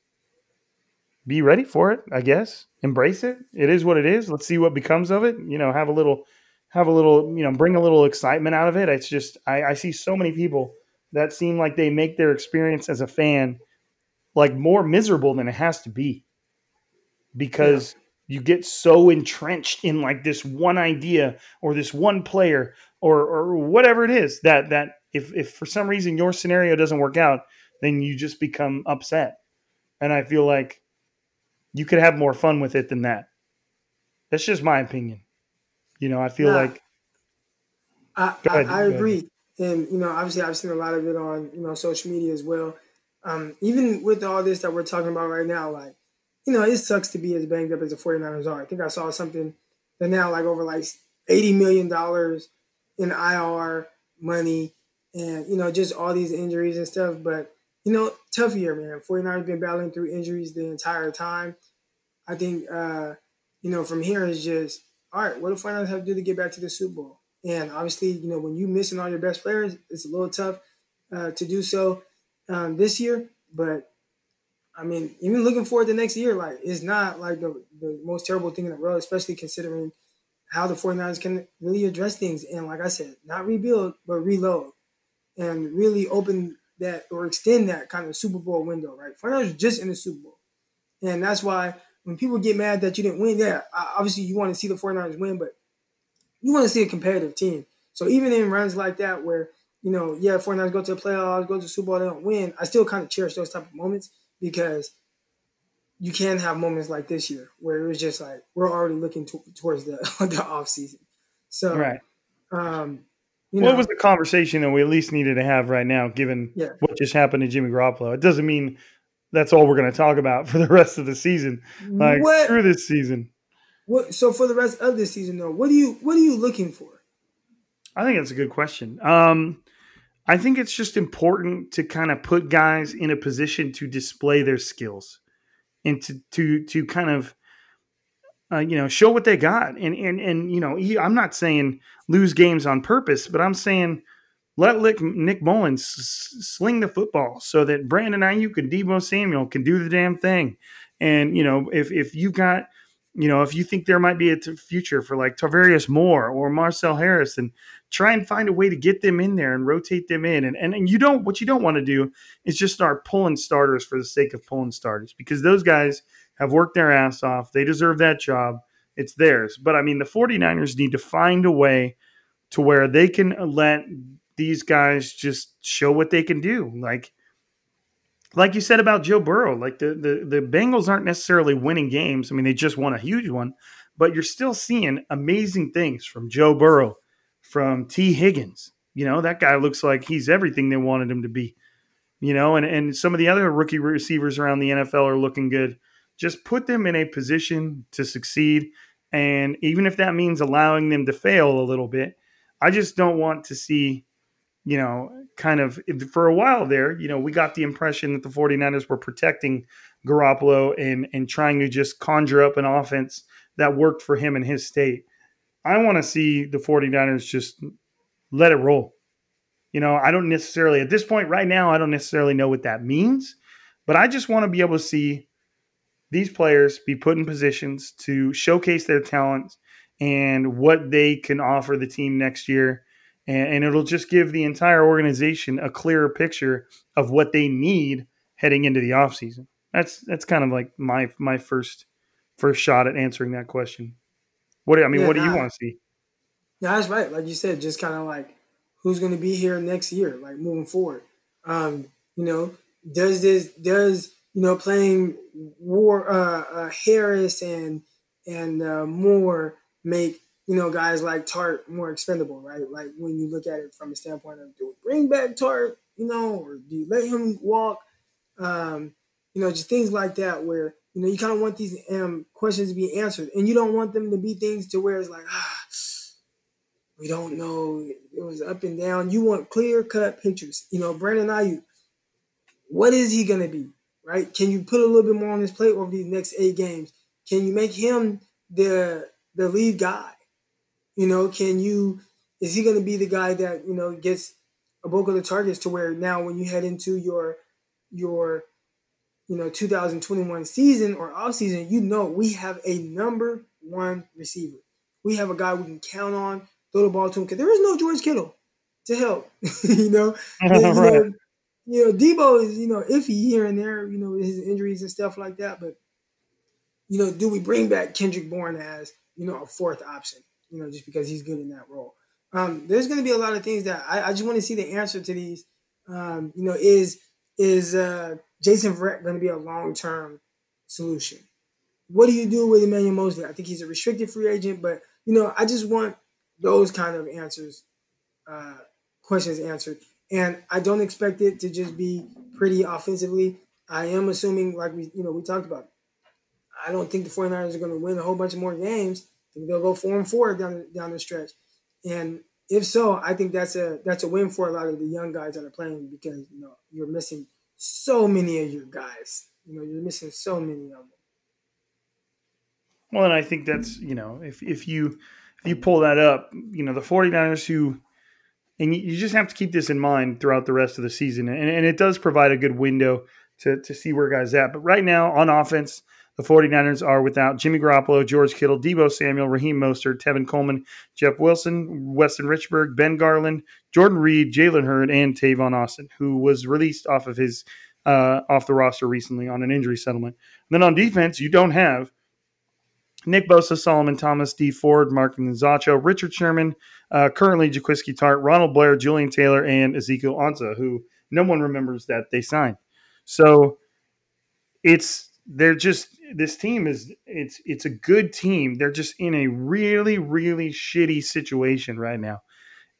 be ready for it, I guess. Embrace it. It is what it is. Let's see what becomes of it. You know, have a little, have a little, you know, bring a little excitement out of it. It's just, I, I see so many people that seem like they make their experience as a fan like more miserable than it has to be because yeah. you get so entrenched in like this one idea or this one player or, or whatever it is that, that if, if for some reason your scenario doesn't work out, then you just become upset. And I feel like you could have more fun with it than that. That's just my opinion. You know, I feel nah, like I, I, I agree. And you know, obviously I've seen a lot of it on, you know, social media as well. Um, even with all this that we're talking about right now, like, you know, it sucks to be as banged up as the 49ers are. I think I saw something that now like over like $80 million in IR money and, you know, just all these injuries and stuff. But you know, tough year, man. 49ers been battling through injuries the entire time. I think, uh, you know, from here is just, all right, what do 49ers have to do to get back to the Super Bowl? And obviously, you know, when you missing all your best players, it's a little tough uh, to do so um, this year. But I mean, even looking forward to next year, like it's not like the, the most terrible thing in the world, especially considering how the 49ers can really address things. And like I said, not rebuild, but reload and really open that or extend that kind of Super Bowl window, right? 49ers just in the Super Bowl. And that's why when people get mad that you didn't win, yeah, obviously you want to see the 49ers win, but you want to see a competitive team. So even in runs like that where, you know, yeah, 49ers go to the playoffs, go to the Super Bowl, they don't win, I still kind of cherish those type of moments because you can have moments like this year where it was just like we're already looking to, towards the <laughs> the off season. So right. um you know, what was the conversation that we at least needed to have right now, given yeah. what just happened to Jimmy Garoppolo? It doesn't mean that's all we're going to talk about for the <laughs> rest of the season, like what, through this season. What? So for the rest of this season, though, what do you what are you looking for? I think that's a good question. Um, I think it's just important to kind of put guys in a position to display their skills and to to to kind of uh, you know, show what they got. And and and you know, he, I'm not saying lose games on purpose, but I'm saying let Nick Mullens sling the football so that Brandon Aiyuk and Deebo Samuel can do the damn thing. And you know, if if you've got you know, if you think there might be a t- future for like Tarvarius Moore or Marcell Harris, and try and find a way to get them in there and rotate them in. And, and and you don't what you don't want to do is just start pulling starters for the sake of pulling starters because those guys have worked their ass off. They deserve that job. It's theirs. But I mean, the 49ers need to find a way to where they can let these guys just show what they can do. Like, like you said about Joe Burrow, like the, the, the Bengals aren't necessarily winning games. I mean, they just won a huge one, but you're still seeing amazing things from Joe Burrow, from Tee Higgins. You know, that guy looks like he's everything they wanted him to be. You know, and, and some of the other rookie receivers around the NFL are looking good just put them in a position to succeed. And even if that means allowing them to fail a little bit, I just don't want to see, you know, kind of for a while there, you know, we got the impression that the 49ers were protecting Garoppolo and, and trying to just conjure up an offense that worked for him in his state. I want to see the 49ers just let it roll. You know, I don't necessarily at this point right now, I don't necessarily know what that means, but I just want to be able to see these players be put in positions to showcase their talents and what they can offer the team next year. And, and it'll just give the entire organization a clearer picture of what they need heading into the offseason. That's that's kind of like my my first first shot at answering that question. What I mean? Yeah, what do you want to see? Yeah, that's right. Like you said, just kind of like who's going to be here next year, like moving forward. Um, you know, does this does you know playing Ward uh, uh, Harris and and uh, Moore make you know guys like Tartt more expendable, right? Like when you look at it from a standpoint of do we bring back Tartt, you know, or do you let him walk? Um, you know, just things like that where you know you kind of want these um, questions to be answered, and you don't want them to be things to where it's like ah we don't know. It was up and down. You want clear cut pictures. You know, Brandon Aiyuk, what is he going to be? Right? Can you put a little bit more on his plate over these next eight games? Can you make him the the lead guy? You know, can you? Is he going to be the guy that you know gets a bulk of the targets to where now when you head into your your you know 2021 season or off season, you know we have a number one receiver. We have a guy we can count on throw the ball to him because there is no George Kittle to help. <laughs> you know, <laughs> you know, you know, Deebo is you know iffy here and there. You know, his injuries and stuff like that. But you know, do we bring back Kendrick Bourne as you know a fourth option? You know, just because he's good in that role. Um, there's going to be a lot of things that I, I just want to see the answer to these. Um, you know, is is uh, Jason Verrett going to be a long term solution? What do you do with Emmanuel Moseley? I think he's a restricted free agent, but you know, I just want those kind of answers, uh, questions answered. And I don't expect it to just be pretty offensively. I am assuming, like we, you know, we talked about, I don't think the 49ers are going to win a whole bunch of more games. They'll go four and four down down the stretch. And if so, I think that's a that's a win for a lot of the young guys that are playing because you know you're missing so many of your guys. You know, you're missing so many of them. Well, and I think that's you know if if you if you pull that up, you know, the 49ers who, and you just have to keep this in mind throughout the rest of the season. And, and it does provide a good window to, to see where guys at. But right now on offense, the 49ers are without Jimmy Garoppolo, George Kittle, Deebo Samuel, Raheem Mostert, Tevin Coleman, Jeff Wilson, Weston Richburg, Ben Garland, Jordan Reed, Jalen Hurd, and Tavon Austin, who was released off of his uh, off the roster recently on an injury settlement. And then on defense, you don't have Nick Bosa, Solomon Thomas, Dee Ford, Mark Nzeocha, Richard Sherman, uh, currently Jaquiski Tartt, Ronald Blair, Jullian Taylor, and Ezekiel Ansah, who no one remembers that they signed. So it's they're just this team is it's it's a good team. They're just in a really really shitty situation right now,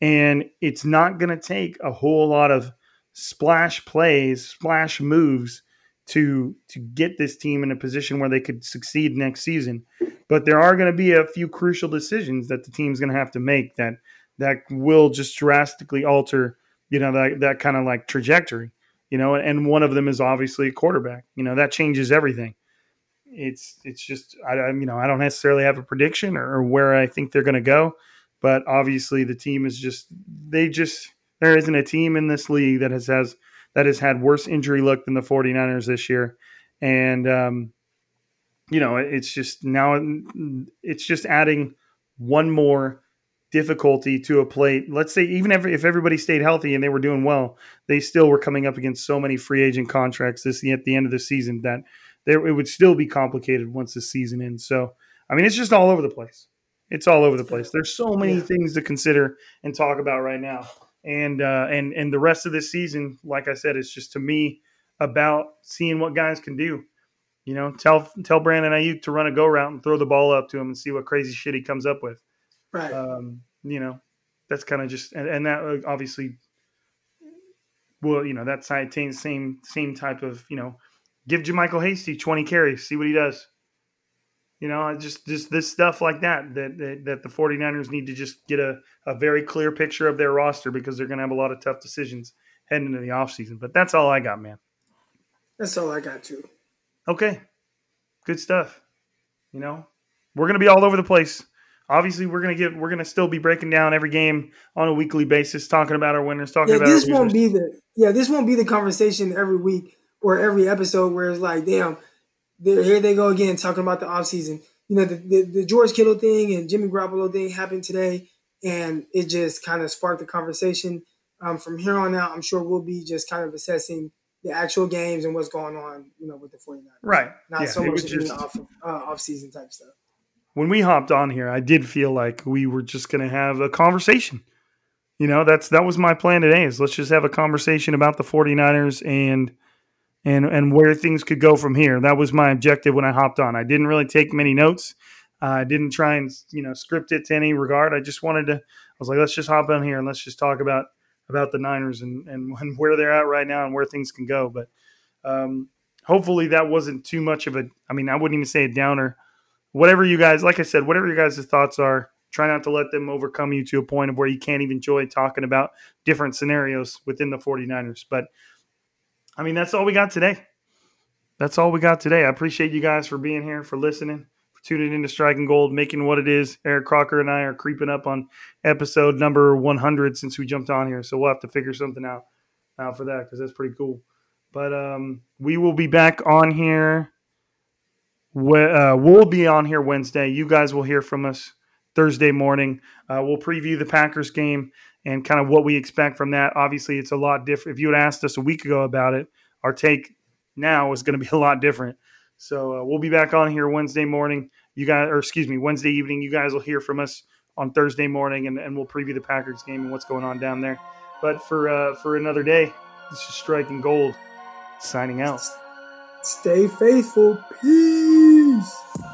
and it's not going to take a whole lot of splash plays, splash moves to to get this team in a position where they could succeed next season. But there are going to be a few crucial decisions that the team's going to have to make that that will just drastically alter, you know, that that kind of like trajectory. You know, and one of them is obviously a quarterback. You know, that changes everything. It's it's just I you know I don't necessarily have a prediction or, or where I think they're going to go, but obviously the team is just they just there isn't a team in this league that has has that has had worse injury luck than the 49ers this year. And, um, you know, it's just now it's just adding one more difficulty to a plate. Let's say even if, if everybody stayed healthy and they were doing well, they still were coming up against so many free agent contracts this at the end of the season that there it would still be complicated once the season ends. So I mean, it's just all over the place. It's all over the place. There's so many things to consider and talk about right now and uh, and and the rest of this season, like I said, it's just to me about seeing what guys can do. You know, tell tell Brandon Aiyuk to run a go route and throw the ball up to him and see what crazy shit he comes up with. Right. Um, you know, that's kind of just and, and, that uh, obviously, well, you know, that same same same type of you know, give JaMycal Hasty twenty carries, see what he does. You know, just just this stuff like that, that that, that the 49ers need to just get a, a very clear picture of their roster because they're going to have a lot of tough decisions heading into the offseason. But that's all I got, man. That's all I got too. Okay. Good stuff. You know, we're going to be all over the place obviously we're gonna get we're gonna still be breaking down every game on a weekly basis, talking about our winners, talking yeah, about this our won't be the yeah this won't be the conversation every week or every episode where it's like damn here they go again talking about the offseason. You know the, the the George Kittle thing and Jimmy Garoppolo thing happened today, and it just kind of sparked the conversation. Um, from here on out, I'm sure we'll be just kind of assessing the actual games and what's going on, you know, with the 49ers. Right. Not Yeah, so much just- off uh, off season type stuff. when we hopped on here, I did feel like we were just going to have a conversation. You know, that's that was my plan today is let's just have a conversation about the 49ers and and and where things could go from here. That was my objective when I hopped on. I didn't really take many notes. Uh, I didn't try and, you know, script it to any regard. I just wanted to I was like let's just hop on here and let's just talk about about the Niners and and, and where they're at right now and where things can go. But um hopefully that wasn't too much of a I mean, I wouldn't even say a downer whatever you guys, like I said, whatever your guys' thoughts are, try not to let them overcome you to a point of where you can't even enjoy talking about different scenarios within the 49ers. But I mean, that's all we got today. That's all we got today. I appreciate you guys for being here, for listening, for tuning into Striking Gold, making what it is. Eric Crocker and I are creeping up on episode number 100 since we jumped on here. So we'll have to figure something out out for that because that's pretty cool. But um, we will be back on here we- uh, we'll be on here Wednesday. You guys will hear from us Thursday morning. Uh, we'll preview the Packers game and kind of what we expect from that. Obviously, it's a lot different. If you had asked us a week ago about it, our take now is going to be <laughs> a lot different. So uh, we'll be back on here Wednesday morning. You guys, or excuse me, Wednesday evening. You guys will hear from us on Thursday morning, and, and we'll preview the Packers game and what's going on down there. But for uh, for another day, this is Striking Gold signing out. Stay faithful. Peace.